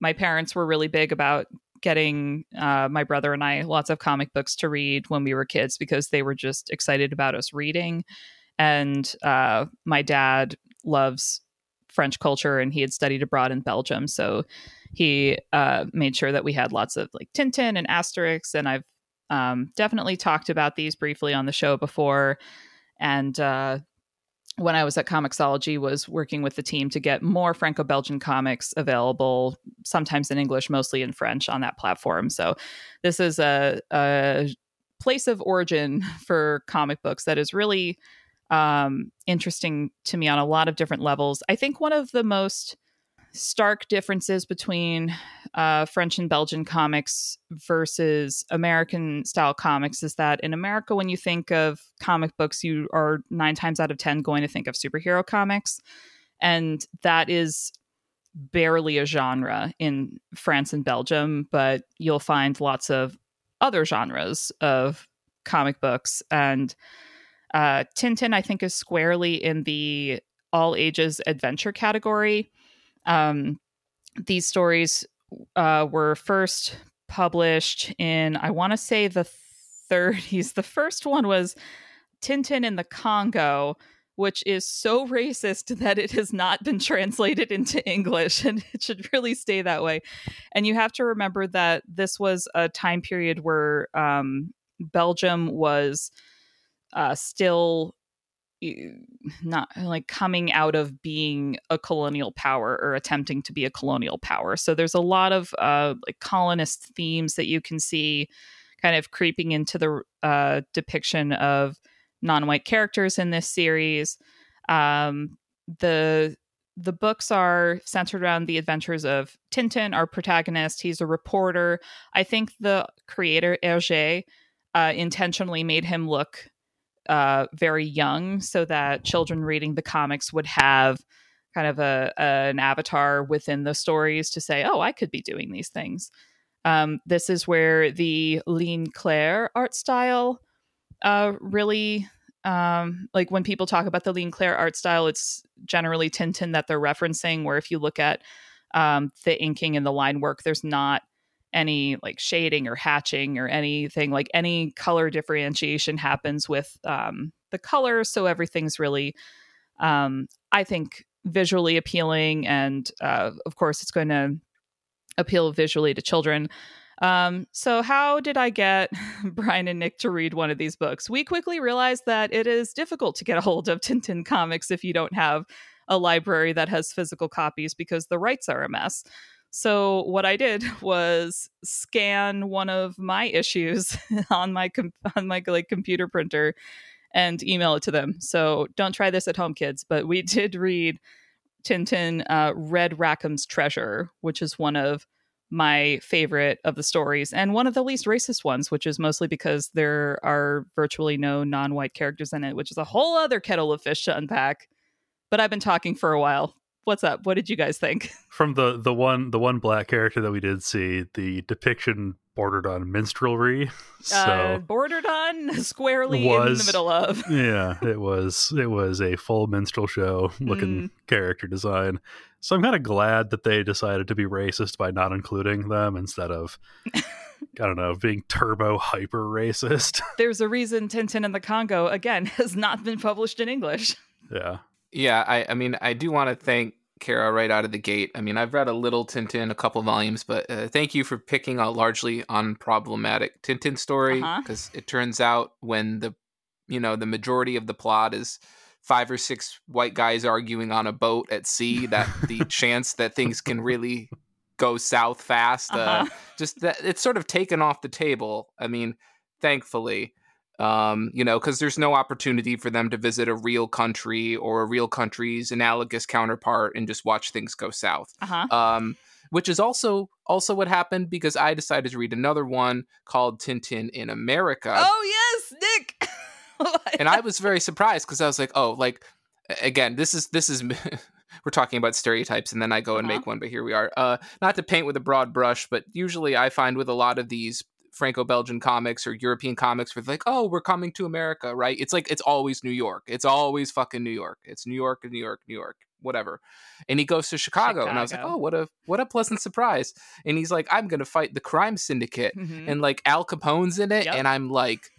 My parents were really big about getting uh, my brother and I lots of comic books to read when we were kids because they were just excited about us reading. And uh, my dad loves French culture and he had studied abroad in Belgium. So he uh, made sure that we had lots of like Tintin and Asterix. And I've um, definitely talked about these briefly on the show before. And uh, when I was at Comixology, was working with the team to get more Franco-Belgian comics available, sometimes in English, mostly in French, on that platform. So this is a, a place of origin [laughs] for comic books that is really um, interesting to me on a lot of different levels. I think one of the most stark differences between uh, French and Belgian comics versus American style comics is that in America, when you think of comic books, you are nine times out of 10 going to think of superhero comics. And that is barely a genre in France and Belgium, but you'll find lots of other genres of comic books. And uh, Tintin, I think, is squarely in the all ages adventure category. Um, these stories uh, were first published in, I want to say, the 30s. The first one was Tintin in the Congo, which is so racist [laughs] that it has not been translated into English, and it should really stay that way. And you have to remember that this was a time period where um, Belgium was uh, still not like coming out of being a colonial power or attempting to be a colonial power. So there's a lot of uh, like colonist themes that you can see kind of creeping into the uh, depiction of non-white characters in this series. Um, the the books are centered around the adventures of Tintin, our protagonist. He's a reporter. I think the creator Hergé uh, intentionally made him look uh, very young so that children reading the comics would have kind of a, a an avatar within the stories to say, "Oh, I could be doing these things." Um, this is where the ligne claire art style uh, really um, like when people talk about the ligne claire art style, it's generally Tintin that they're referencing. Where if you look at um, the inking and the line work, there's not any like shading or hatching or anything like any color differentiation happens with um, the color so everything's really um, i think visually appealing and uh, of course it's going to appeal visually to children. Um, so how did i get [laughs] brian and nick to read one of these books? We quickly realized that it is difficult to get a hold of [laughs] tintin comics if you don't have a library that has physical copies because the rights are a mess so what I did [laughs] was scan one of my issues [laughs] on my com- on my like computer printer and email it to them. So don't try this at home, kids. But we [laughs] did read Tintin uh, Red Rackham's Treasure, which is one of my favorite of the stories and one of the least racist ones, which is mostly because there are virtually no non-white characters in it, which is a whole other kettle of fish to unpack. But I've been talking for a while what's up? What did you guys think? [laughs] From the the one the one black character that we did see, the depiction bordered on minstrelry. So uh, bordered on [laughs] squarely was, in the middle of. [laughs] yeah, it was it was a full minstrel show looking mm. character design. So I'm kind of glad that they decided to be racist by not including them instead of I don't know, being turbo hyper racist. There's a reason Tintin in the Congo again has not been published in English. Yeah. Yeah, I, I mean, I do want to thank Kara right out of the gate. I mean, I've read a little Tintin, a couple volumes, but uh, thank you for picking a largely unproblematic Tintin story because uh-huh. it turns out when the, you know, the majority of the plot is five or six white guys arguing on a boat at sea, that [laughs] the chance that things can really go south fast, uh, uh-huh. just that it's sort of taken off the table. I mean, thankfully um, you know, because there's no opportunity for them to visit a real country or a real country's analogous counterpart and just watch things go south. Uh-huh. Um, which is also also what happened because I decided to read another one called Tintin in America. Oh yes, Nick. [laughs] and I was very surprised because I was like, oh, like again, this is this is [laughs] we're talking about stereotypes and then I go and uh-huh. make one, but here we are. Uh, not to paint with a broad brush, but usually I find with a lot of these Franco-Belgian comics or European comics where like, oh, we're coming to America, right? It's like it's always New York. It's always fucking New York. It's New York, New York, New York, whatever. And he goes to Chicago, Chicago. and I was like, oh, what a what a pleasant surprise. And he's like, I'm gonna fight the crime syndicate, mm-hmm. and like Al Capone's in it, yep. and I'm like.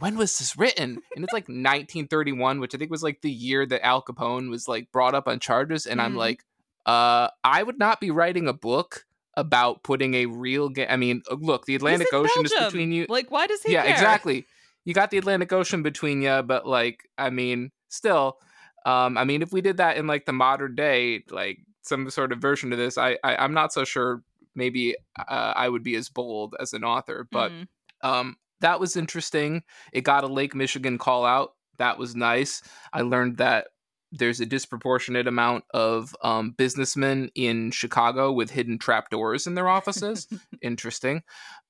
When was this written? And it's like 1931, which I think was like the year that Al Capone was like brought up on charges. And mm-hmm. I'm like, uh, I would not be writing a book about putting a real game. I mean, uh, look, the Atlantic Ocean Belgium. is between you. Like, why does he? Yeah, care? exactly. You got the Atlantic Ocean between you, but like, I mean, still, um, I mean, if we did that in like the modern day, like some sort of version of this, I, I am not so sure. Maybe uh, I would be as bold as an author, but mm. um, that was interesting. It got a Lake Michigan call out. That was nice. I learned that there's a disproportionate amount of um, businessmen in Chicago with hidden trapdoors in their offices. [laughs] Interesting.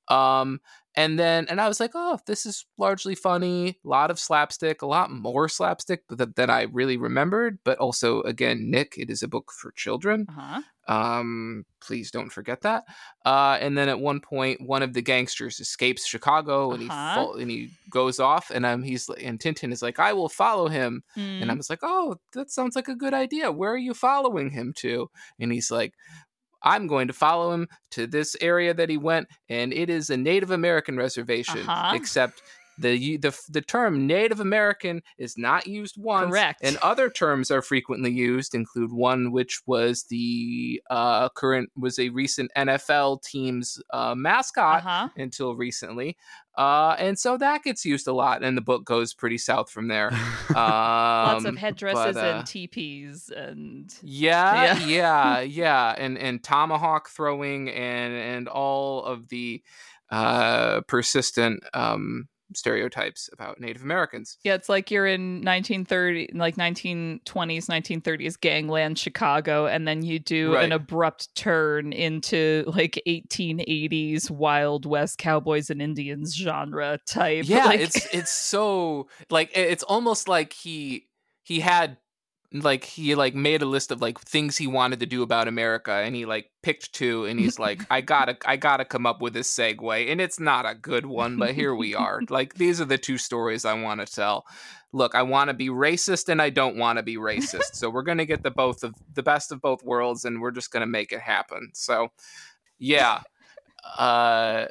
Um, and then, and I was like, oh, this is largely funny. A lot of slapstick, a lot more slapstick than I really remembered. But also, again, Nick, it is a book for children. Uh-huh. Um, please don't forget that. Uh, and then at one point, one of the gangsters escapes Chicago, and uh-huh. he fall, and he goes off, and um, he's and Tintin is like, I will follow him, mm. and I was like, oh, that sounds like a good idea. Where are you following him to? And he's like, I'm going to follow him to this area that he went, and it is a Native American reservation. Uh-huh. Except the, the the term Native American is not used once, Correct. and other terms are frequently used. Include one which was the uh, current was a recent NFL team's uh, mascot uh-huh. until recently, uh, and so that gets used a lot, and the book goes pretty south from there. Um, Lots of headdresses but, uh, and teepees and yeah, yeah, yeah, [laughs] yeah, and and tomahawk throwing and and all of the uh, persistent um, stereotypes about Native Americans. Yeah, it's like you're in 1930, like 1920s, 1930s gangland Chicago, and then you do right. an abrupt turn into like 1880s Wild West cowboys and Indians genre type. Yeah, [laughs] like... it's it's so like it's almost like he he had like he like made a list of like things he wanted to do about America and he like picked two and he's like I got to I got to come up with a segue and it's not a good one but here we are. [laughs] like these are the two stories I want to tell. Look, I want to be racist and I don't want to be racist. so we're going to get the both of the best of both worlds and we're just going to make it happen. So yeah. uh,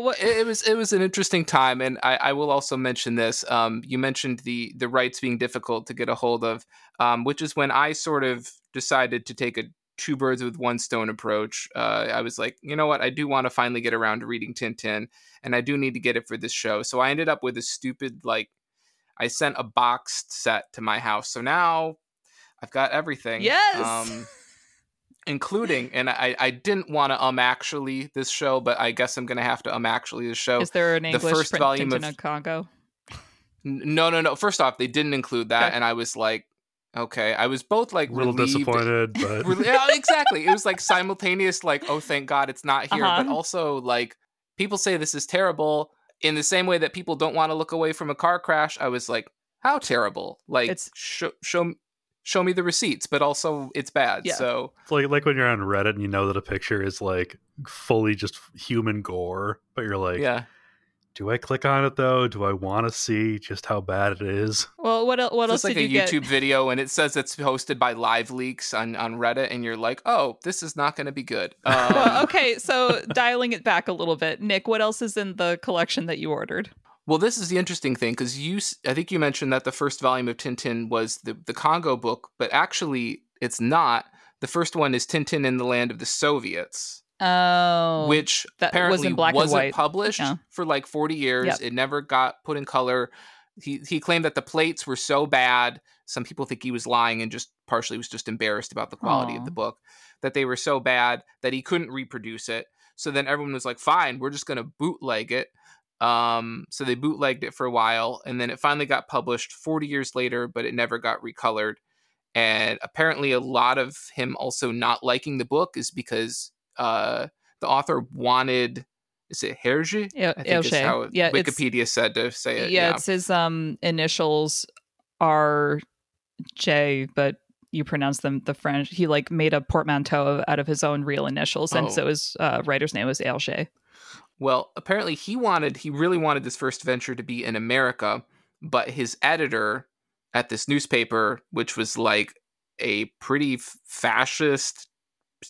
well, it was it was an interesting time, and I, I will also mention this. Um, you mentioned the the rights being difficult to get a hold of, um, which is when I sort of decided to take a two birds with one stone approach. Uh, I was like, you know what, I do want to finally get around to reading Tintin, and I do need to get it for this show. So I ended up with a stupid like, I sent a boxed set to my house. So now I've got everything. Yes. Um, including and I, I didn't want to um actually this show, but I guess I'm gonna have to um actually this show. Is there an the English first print volume Tintin of- of Congo? No, no, no. First off, they didn't include that, Okay. and I was like, okay. I was both like A little relieved. disappointed, [laughs] but yeah, exactly. It was like simultaneous, like, oh, thank God it's not here, but Uh-huh. also like people say this is terrible in the same way that people don't want to look away from a car crash. I was like, how terrible? Like, It's- show show show me the receipts, but also it's bad. Yeah. So it's like like when you're on Reddit and you know that a picture is like fully just human gore, but you're like, yeah, do I click on it though? Do I want to see just how bad it is? Well, what el- what else it's like did a you YouTube get? video, and it says it's hosted by Live Leaks on on Reddit, and you're like, oh, this is not going to be good. Um, Well, okay, so [laughs] dialing it back a little bit, Nick, what else is in the collection that you ordered? Well, this is the interesting thing because you, I think you mentioned that the first volume of Tintin was the the Congo book, but actually, it's not. The first one is Tintin in the Land of the Soviets, Oh, which that was apparently in black wasn't white. published Yeah. for like forty years. Yep. It never got put in color. He he claimed that the plates were so bad. Some people think he was lying and just partially was just embarrassed about the quality Aw. of the book. That they were so bad that he couldn't reproduce it. So then everyone was like, "Fine, we're just gonna bootleg it." Um, so they bootlegged it for a while, and then it finally got published 40 years later, but it never got recolored. And apparently, a lot of him also not liking the book is because uh, the author wanted. Is it Hergé? Yeah, I think is how Yeah, Wikipedia said to say it. yeah, Yeah, it's his um initials are J, but you pronounce them the French. He like made a portmanteau out of his own real initials, and Oh. so his uh, writer's name was Hergé. Well, apparently he wanted he really wanted this first venture to be in America, but his editor at this newspaper, which was like a pretty f- fascist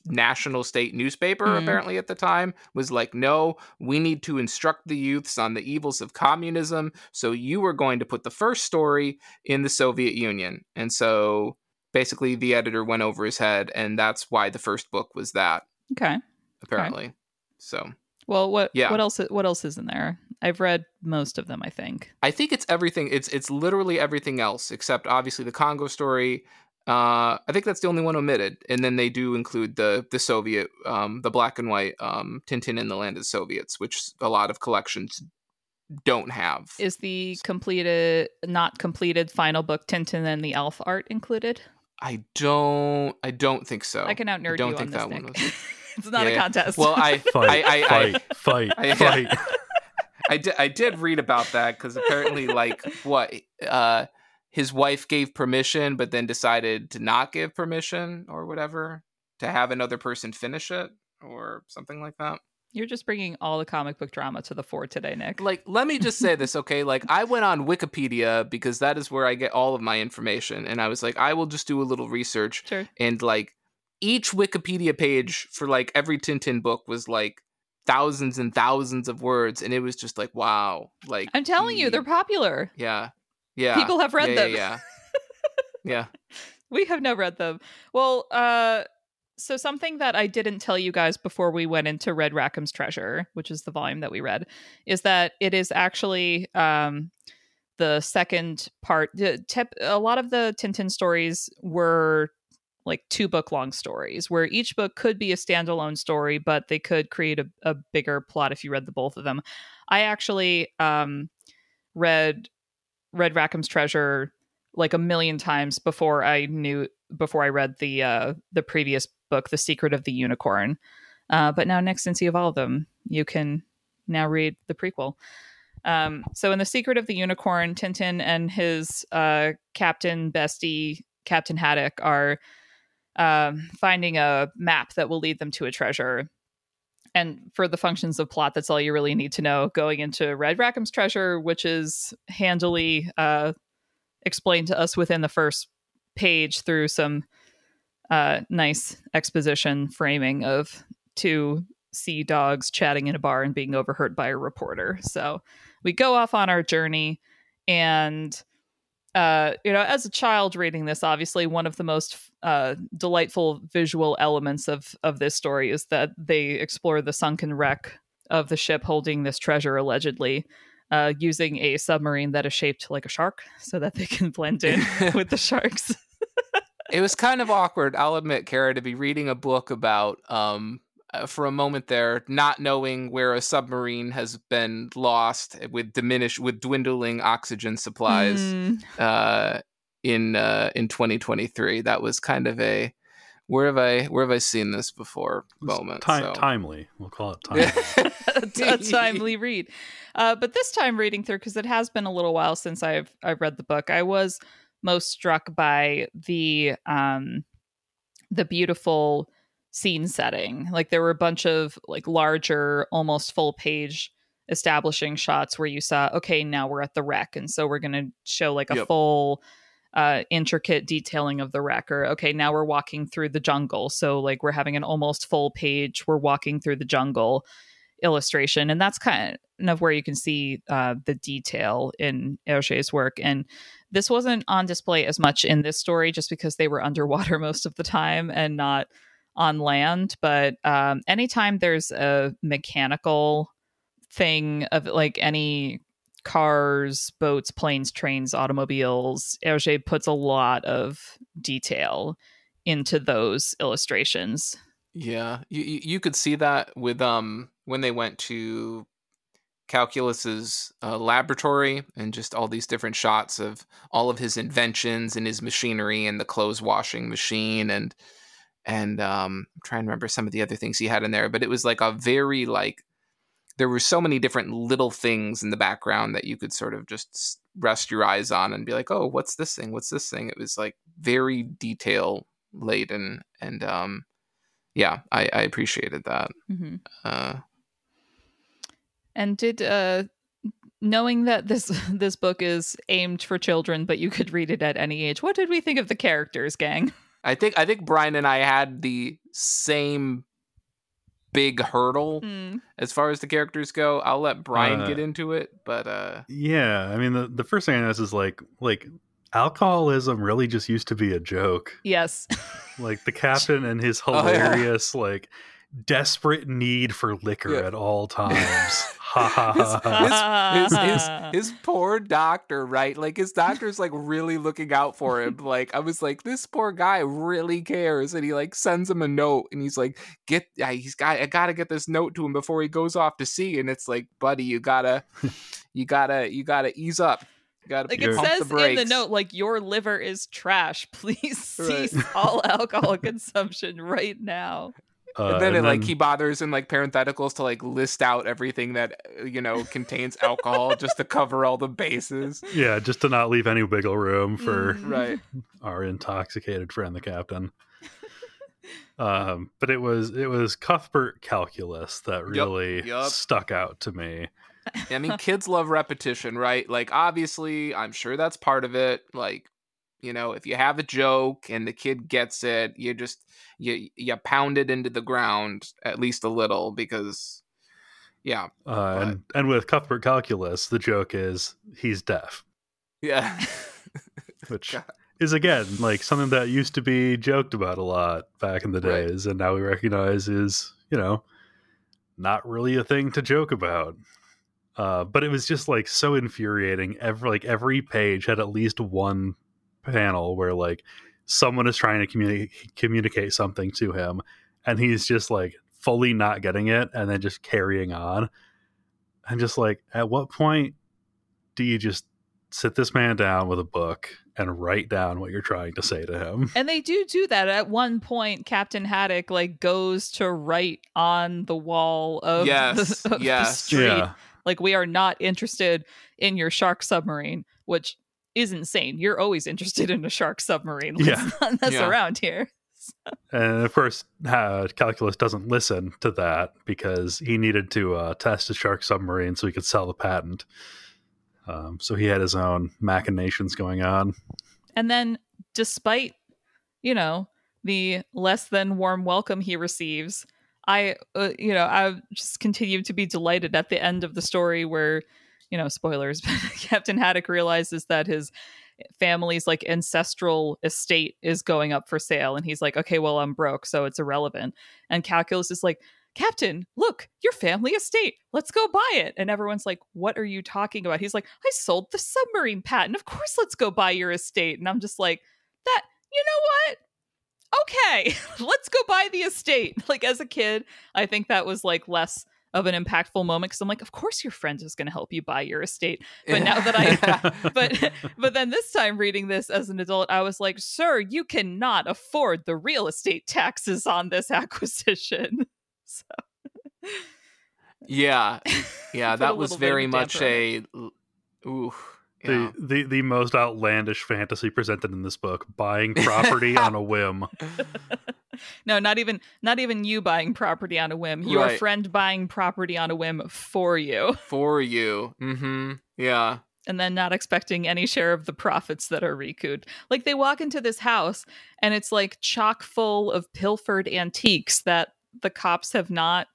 national state newspaper Mhm. apparently at the time was like no we need to instruct the youths on the evils of communism so you were going to put the first story in the soviet union and so basically the editor went over his head and that's why the first book was that Okay. apparently so Well, what Yeah. what else what else is in there? I've read most of them, I think. I think it's everything. It's it's literally everything else except obviously the Congo story. Uh, I think that's the only one omitted, and then they do include the the Soviet, um, the black and white um, Tintin in the Land of the Soviets, which a lot of collections don't have. Is the completed not completed final book Tintin and the Alph-Art included? I don't. I don't think so. I can out nerd don't you think on this, that one Nick. [laughs] was- [laughs] it's not Yeah, a contest. Well, I Fight, [laughs] I I, I, fight, fight, I- fight. [laughs] I did I did read about that because apparently like what uh his wife gave permission but then decided to not give permission or whatever to have another person finish it or something like that. You're just bringing all the comic book drama to the fore today, Nick. Like let me just say this okay like I went on Wikipedia because that is where I get all of my information and I was like I will just do a little research sure. and like each Wikipedia page for like every Tintin book was like thousands and thousands of words and it was just like wow like I'm telling you, they're popular. Yeah. Yeah. People have read yeah, them. Yeah. Yeah. [laughs] yeah. We have not read them. Well, uh so something that I didn't tell you guys before we went into Red Rackham's Treasure, which is the volume that we read, is that it is actually um the second part. The tep- a lot of the Tintin stories were like two book long stories where each book could be a standalone story but they could create a, a bigger plot if you read the both of them. I actually um read red rackham's treasure like a million times before i knew before i read the uh the previous book the secret of the unicorn. Uh but now next since you have all of them you can now read the prequel. Um so in the secret of the unicorn tintin and his uh captain bestie captain haddock are um, finding a map that will lead them to a treasure. And for the functions of plot, that's all you really need to know going into Red Rackham's treasure, which is handily uh, explained to us within the first page through some uh, nice exposition framing of two sea dogs chatting in a bar and being overheard by a reporter. So we go off on our journey and uh, you know, as a child reading this, obviously one of the most uh, delightful visual elements of of this story is that they explore the sunken wreck of the ship holding this treasure, allegedly, uh, using a submarine that is shaped like a shark, so that they can blend in [laughs] with the sharks. it was kind of awkward, I'll admit, Kara, to be reading a book about um, uh, for a moment there, not knowing where a submarine has been lost with diminished with dwindling oxygen supplies mm. uh, in uh, in 2023. That was kind of a where have I where have I seen this before moment. so. Timely, we'll call it [laughs] timely. [laughs] a timely read. Uh, but this time reading through because it has been a little while since I've I've read the book. I was most struck by the um the beautiful scene setting. Like there were a bunch of like larger, almost full page establishing shots where you saw, okay, now we're at the wreck. And so we're going to show like a yep. full, uh, intricate detailing of the wreck. Or, okay, now we're walking through the jungle. So like we're having an almost full page, we're walking through the jungle illustration. And that's kind of where you can see uh, the detail in Hergé's work. And this wasn't on display as much in this story just because they were underwater [laughs] most of the time and not on land, but um, anytime there's a mechanical thing of like any cars, boats, planes, trains, automobiles, Hergé puts a lot of detail into those illustrations. Yeah, you you could see that with um when they went to calculus's uh, laboratory and just all these different shots of all of his inventions and his machinery and the clothes washing machine and and um, I'm trying to remember some of the other things he had in there, but it was like a very like there were so many different little things in the background that you could sort of just rest your eyes on and be like, oh, what's this thing? What's this thing? It was like very detail laden, and um, yeah, I, I appreciated that. Mm-hmm. Uh, and did uh, knowing that this [laughs] this book is aimed for children, but you could read it at any age, what did we think of the characters, gang? I think I think Brian and I had the same big hurdle mm. as far as the characters go. I'll let Brian uh, get into it, but uh yeah, I mean the the first thing I noticed is like like alcoholism really just used to be a joke. Yes. [laughs] like the captain and his hilarious oh, yeah. like desperate need for liquor yeah. at all [laughs] times. his, his, his, his, poor doctor, right? Like his doctor's like really looking out for him. Like I was like, this poor guy really cares, and he like sends him a note, and he's like, get, he's got, I gotta get this note to him before he goes off to sea, and it's like, buddy, you gotta, you gotta, you gotta ease up. You gotta like it says the in the note, like your liver is trash. [laughs] Please cease right. all alcohol consumption right now. Uh, and then and it then, like he bothers in like parentheticals to like list out everything that uh, you know contains alcohol just to cover all the bases. [laughs] Yeah, just to not leave any wiggle room for mm, right [laughs] our intoxicated friend, the captain. [laughs] um, but it was it was Cuthbert calculus that really yep, yep. stuck out to me. I mean, kids love repetition, right? Like, obviously, I'm sure that's part of it. Like, you know, if you have a joke and the kid gets it, you just you you pound it into the ground at least a little because yeah. Uh, and and with Cuthbert Calculus, the joke is he's deaf. Yeah. [laughs] Which God. is again like something that used to be joked about a lot back in the days, right. and now we recognize is you know not really a thing to joke about. Uh, but it was just like so infuriating. Every like every page had at least one panel where like someone is trying to communicate communicate something to him and he's just like fully not getting it and then just carrying on and just like at what point do you just sit this man down with a book and write down what you're trying to say to him and they do do that at one point captain haddock like goes to write on the wall of, yes, the, of yes. the street yeah. like we are not interested in your shark submarine which is insane. You're always interested in a shark submarine. Let's yeah. not mess yeah. around here. [laughs] And of course, uh, Calculus doesn't listen to that because he needed to uh, test a shark submarine so he could sell the patent. Um, so he had his own machinations going on. And then, despite, you know, the less than warm welcome he receives, I, uh, you know, I just continue to be delighted at the end of the story where, you know, spoilers, [laughs] Captain Haddock realizes that his family's like ancestral estate is going up for sale. And he's like, okay, well, I'm broke, so it's irrelevant. And Calculus is like, Captain, look, your family estate. Let's go buy it. And everyone's like, What are you talking about? He's like, I sold the submarine patent. Of course, let's go buy your estate. And I'm just like, That, you know what? okay, [laughs] let's go buy the estate. [laughs] Like as a kid, I think that was like less of an impactful moment because I'm like, of course your friend is going to help you buy your estate. But now that I, [laughs] [laughs] but but then this time reading this as an adult, I was like, sir, you cannot afford the real estate taxes on this acquisition. [laughs] So. Yeah, yeah, that was very much a. Ooh, the, the the most outlandish fantasy presented in this book buying property on a whim [laughs] no not even not even you buying property on a whim your right. friend buying property on a whim for you [laughs] for you mm-hmm yeah and then not expecting any share of the profits that are recouped. Like they walk into this house and it's like chock full of pilfered antiques that the cops have not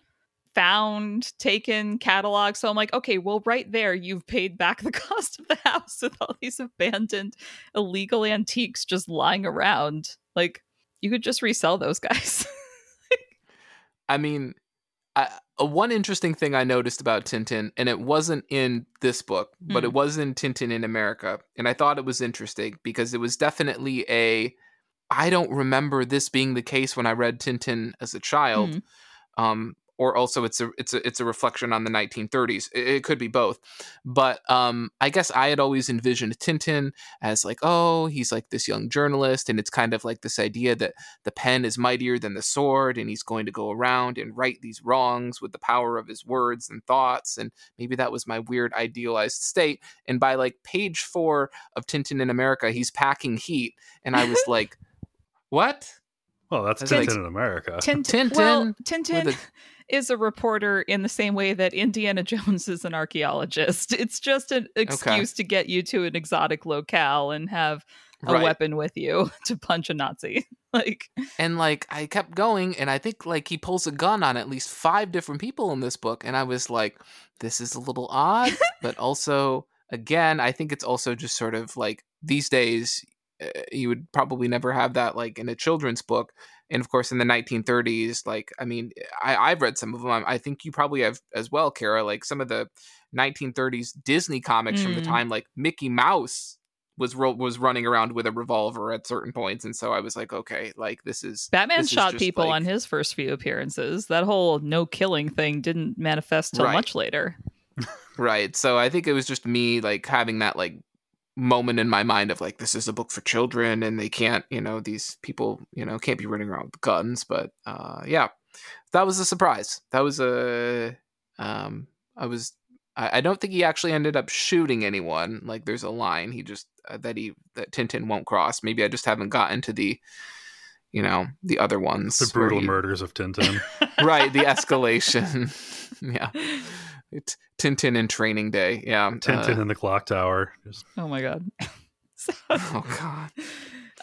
found, taken, catalog. So I'm like, okay, well, right there, you've paid back the [laughs] cost of the house with all these abandoned illegal antiques just lying around. Like, you could just resell those guys. [laughs] I mean, I, uh, one interesting thing I noticed about Tintin, and it wasn't in this book, but mm. it was in Tintin in America. And I thought it was interesting because it was definitely a. I don't remember this being the case when I read Tintin as a child. Mm. Um, or also it's a it's a it's a reflection on the 1930s. It, it could be both, but um, I guess I had always envisioned Tintin as like, oh, he's like this young journalist, and it's kind of like this idea that the pen is mightier than the sword, and he's going to go around and right these wrongs with the power of his words and thoughts, and maybe that was my weird idealized state. And by like page four of Tintin in America, he's packing heat, and I was like, [laughs] what? Well, that's Tintin like, in America. Tintin, Tintin, well, Tintin is a reporter in the same way that Indiana [laughs] Jones is an archaeologist. It's just an excuse okay. to get you to an exotic locale and have a right. weapon with you [laughs] to punch a Nazi. [laughs] like And like I kept going and I think like he pulls a gun on at least five different people in this book and I was like this is a little odd, but also again, I think it's also just sort of like these days uh, you would probably never have that like in a children's book and of course in the 1930s like i mean I, i've read some of them i think you probably have as well kara like some of the 1930s disney comics mm. from the mm. time like mickey mouse was ro- was running around with a revolver at certain points and so i was like okay like this is batman this shot is people like... on his first few appearances that whole no killing thing didn't manifest till right. much later [laughs] right so i think it was just me like having that like moment in my mind of like this is a book for children and they can't you know these people you know can't be running around with guns but uh yeah. That was a surprise. That was a um i was I, I don't think he actually ended up shooting anyone. Like there's a line he just uh, that he that tintin won't cross. Maybe i just haven't gotten to the you know the other ones the brutal he... murders of tintin. [laughs] Right the escalation. [laughs] Yeah it's Tintin in Training Day. Yeah, Tintin uh, in the clock tower. Just... Oh my god. so... [laughs] oh god.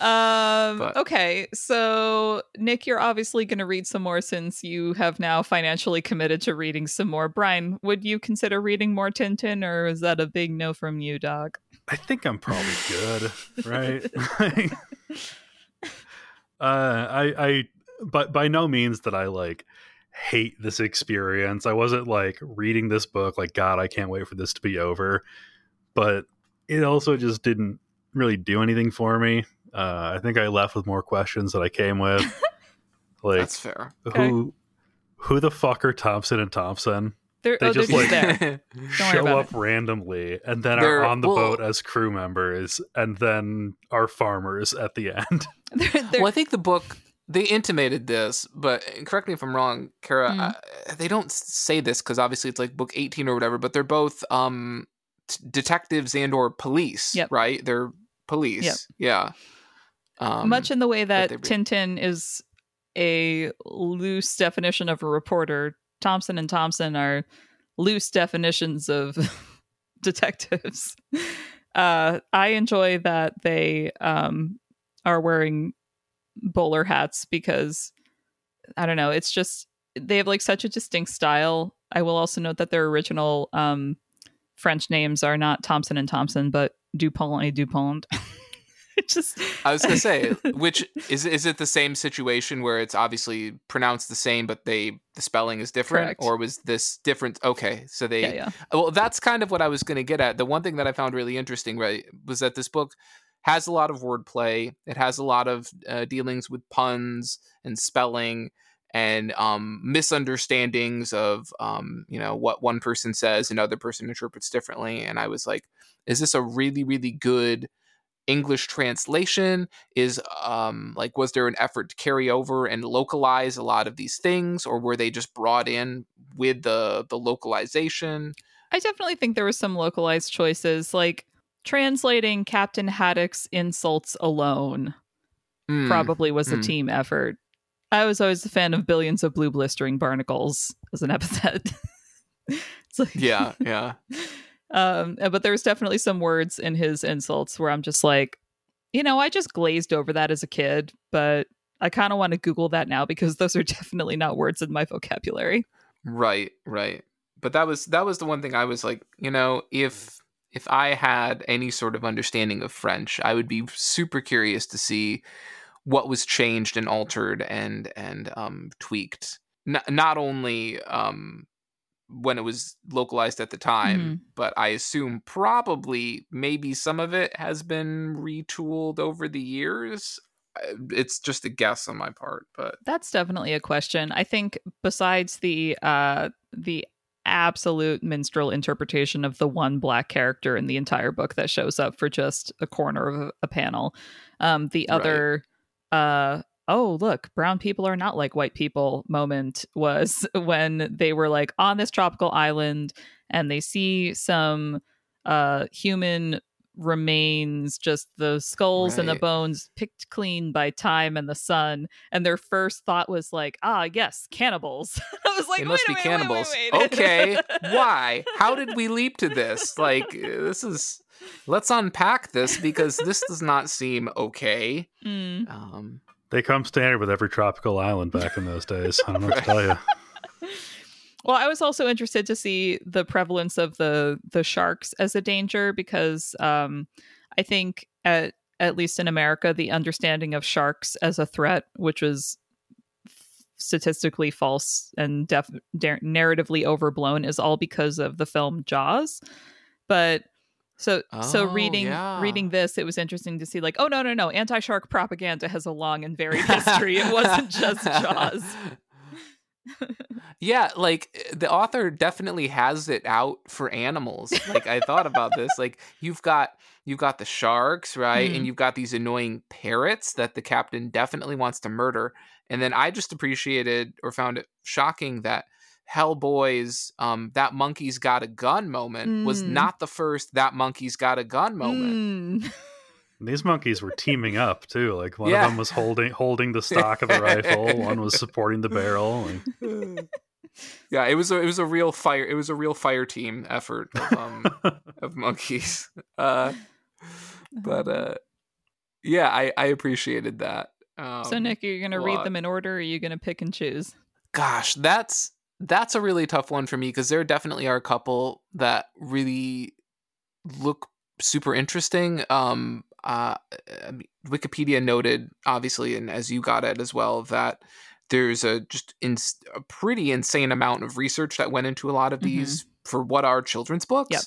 Um, but... okay, so Nick, you're obviously going to read some more since you have now financially committed to reading some more. Brian, would you consider reading more Tintin, or is that a big no from you, dog? I think I'm probably good, [laughs] right? [laughs] uh, I, I, but by no means that I like hate this experience. I wasn't like reading this book like God, I can't wait for this to be over. But it also just didn't really do anything for me. Uh, I think I left with more questions that I came with. [laughs] like That's fair. Who okay. who the fuck are Thomson and Thompson? They're, they oh, just like there. [laughs] show up it. randomly and then they're, are on the well, boat as crew members and then are farmers at the end. [laughs] They're, they're, well, I think the book they intimated this, but correct me if I'm wrong, Kara. Mm. Uh, they don't say this because obviously it's like book 18 or whatever, but they're both um, t- detectives and or police, yep. right? They're police. Yep. Yeah. Um, Much in the way that Tintin is a loose definition of a reporter, Thomson and Thompson are loose definitions of [laughs] detectives. [laughs] Uh, I enjoy that they um, are wearing bowler hats because I don't know, it's just they have like such a distinct style. I will also note that their original um, French names are not Thomson and Thompson, but Dupond et Dupont. [laughs] just I was gonna say, [laughs] which is is it the same situation where it's obviously pronounced the same, but they the spelling is different, Correct. or was this different? Okay, so they yeah, yeah. well, that's kind of what I was gonna get at. The one thing that I found really interesting, right, was that this book has a lot of wordplay. It has a lot of uh, dealings with puns and spelling and um, misunderstandings of um, you know what one person says and other person interprets differently. And I was like, is this a really really good English translation? Is um, like was there an effort to carry over and localize a lot of these things, or were they just brought in with the the localization? I definitely think there were some localized choices, like translating Captain Haddock's insults alone. Hmm. Probably was a Hmm. team effort. I was always a fan of billions of blue blistering barnacles as an [laughs] epithet. Like- Yeah, yeah. [laughs] um, but there was definitely some words in his insults where I'm just like, you know, I just glazed over that as a kid, but I kind of want to Google that now because those are [laughs] definitely not words in my vocabulary. Right, right. But that was that was the one thing I was like, you know, if if I had any sort of understanding of French, I would be super curious to see what was changed and altered and and um, tweaked. N- not only um, when it was localized at the time, Mhm. but I assume probably maybe some of it has been retooled over the years. Uh, It's just a guess on my part, but That's definitely a question. I think besides the uh the absolute minstrel interpretation of the one black character in the entire book that shows up for just a corner of a, panel, um the Right. other uh oh look brown people are not like white people moment was [laughs] when they were like on this tropical island and they see some uh human remains just the skulls and the bones picked clean by time and the sun and their first thought was like ah yes cannibals [laughs] i was like it must a be minute, wait, cannibals. wait, wait. okay, [laughs] why? How did we leap to this? Like, this is. Let's unpack this because this does not seem okay. Mm. Um, They come standard with every tropical island back in those days. I don't know what to tell [laughs] you. Well, I was also interested to see the prevalence of the the sharks as a danger because um, I think at at least in America, the understanding of sharks as a threat, which was statistically false and def- dar- narratively overblown, is all because of the film Jaws. But so so Oh, reading yeah. reading this, it was interesting to see like, oh no no no, anti shark propaganda has a long and varied [laughs] history. it wasn't just [laughs] Jaws. [laughs] yeah, like uh, the author definitely has it out for animals. Like I thought about this. Like you've got you've got the sharks, right? Mhm. And you've got these annoying parrots that the captain definitely wants to murder. And then I just appreciated or found it shocking that Hellboy's um that monkey's got a gun moment was Mm. not the first that monkey's got a gun moment. Mm. [laughs] These monkeys were teaming up too. Like one Yeah. of them was holding holding the [laughs] stock of the rifle, one was supporting the barrel. And [laughs] yeah, it was a it was a real fire it was a real fire team effort of, um, [laughs] of monkeys. Uh, but uh, yeah, I I appreciated that. Um, so Nick, are you're gonna read them in order, or are you gonna pick and choose? gosh, that's that's a really tough one for me because there definitely are a couple that really look super interesting. Um, uh, Wikipedia noted, obviously, and as you got it as well, that there's a just in, a pretty insane amount of research that went into a lot of Mhm. these for what are children's books. Yep.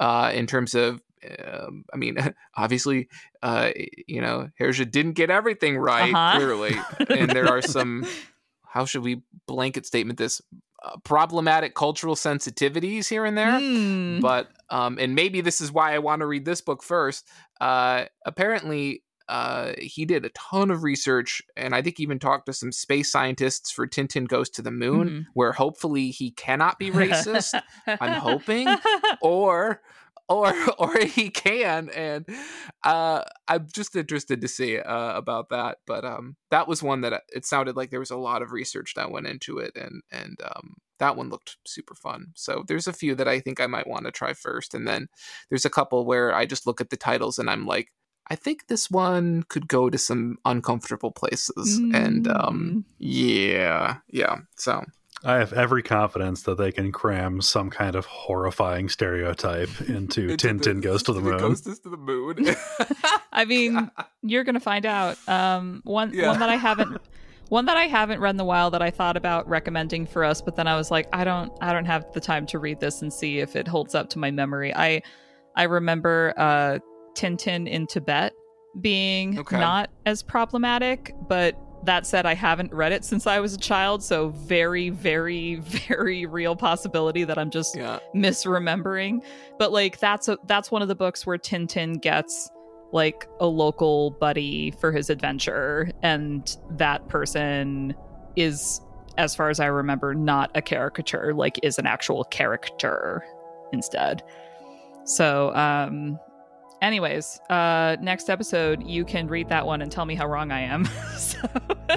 Uh, in terms of, um, I mean, [laughs] obviously, uh, you know, Hergé didn't get everything right, Uh-huh. clearly, and there are some [laughs] how should we blanket statement this uh, problematic cultural sensitivities here and there Mm. but um and maybe this is why i want to read this book first uh apparently uh he did a ton of research and i think even talked to some space scientists for tintin goes to the moon Mhm. where hopefully he cannot be racist I'm hoping. [laughs] or or [laughs] or he can and uh i'm just interested to see uh about that but um that was one that uh, it sounded like there was a lot of research that went into it and and um that one looked super fun so there's a few that i think i might want to try first and then there's a couple where i just look at the titles and i'm like i think this one could go to some uncomfortable places and um Mm. yeah yeah so I have every confidence that they can cram some kind of horrifying stereotype [laughs] into, Into Tintin the- Goes to the Moon. Goes to the moon. [laughs] [laughs] I mean, you're gonna find out. Um, one Yeah. one that I haven't one that I haven't read in a while that I thought about recommending for us, but then I was like, I don't I don't have the time to read this and see if it holds up to my memory. I I remember uh Tintin in Tibet being Okay. not as problematic, but that said, I haven't read it since I was a child, so very, very, [laughs] very real possibility that I'm just yeah. misremembering but like that's a that's one of the books where tintin gets like a local buddy for his adventure and that person is as far as i remember not a caricature like is an actual character instead so um anyways uh next episode you can read that one and tell me how wrong i am [laughs] so [laughs]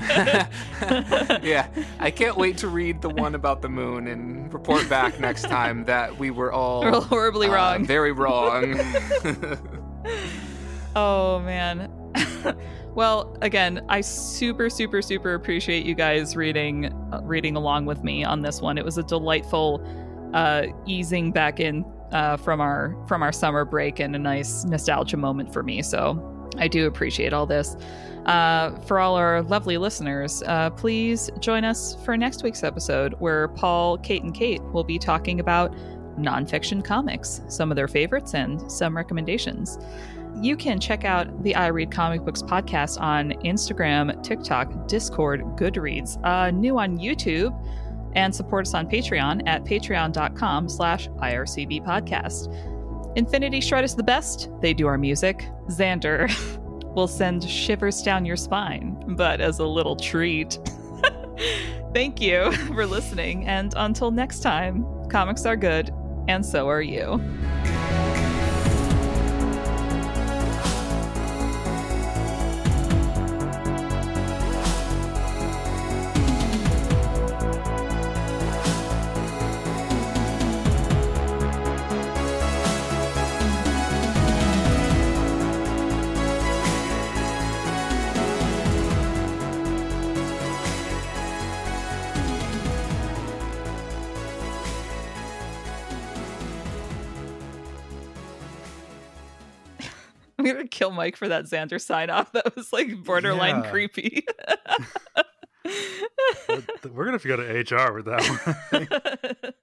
yeah, I can't wait to read the one about the moon and report back next time that we were all We're horribly uh, wrong very wrong. [laughs] Oh man. well, again, I super super super appreciate you guys reading uh, reading along with me on this one. It was a delightful uh easing back in uh from our from our summer break and a nice nostalgia moment for me. So, I do appreciate all this. Uh, for all our lovely listeners, uh, please join us for next week's episode where Paul, Kate, and Kate will be talking about nonfiction comics, some of their favorites, and some recommendations. You can check out the I Read Comic Books podcast on Instagram, TikTok, Discord, Goodreads, uh, new on YouTube, and support us on Patreon at patreon.com slash IRCB podcast. Infinity Shred is the best. They do our music. Zander [laughs] will send shivers down your spine, but as a little treat. [laughs] Thank you [laughs] for listening, and until next time, comics are good, and so are you. Kill Mike for that Zander sign off. [laughs] That was like borderline Yeah. creepy. [laughs] [laughs] We're gonna have to go to HR with that one.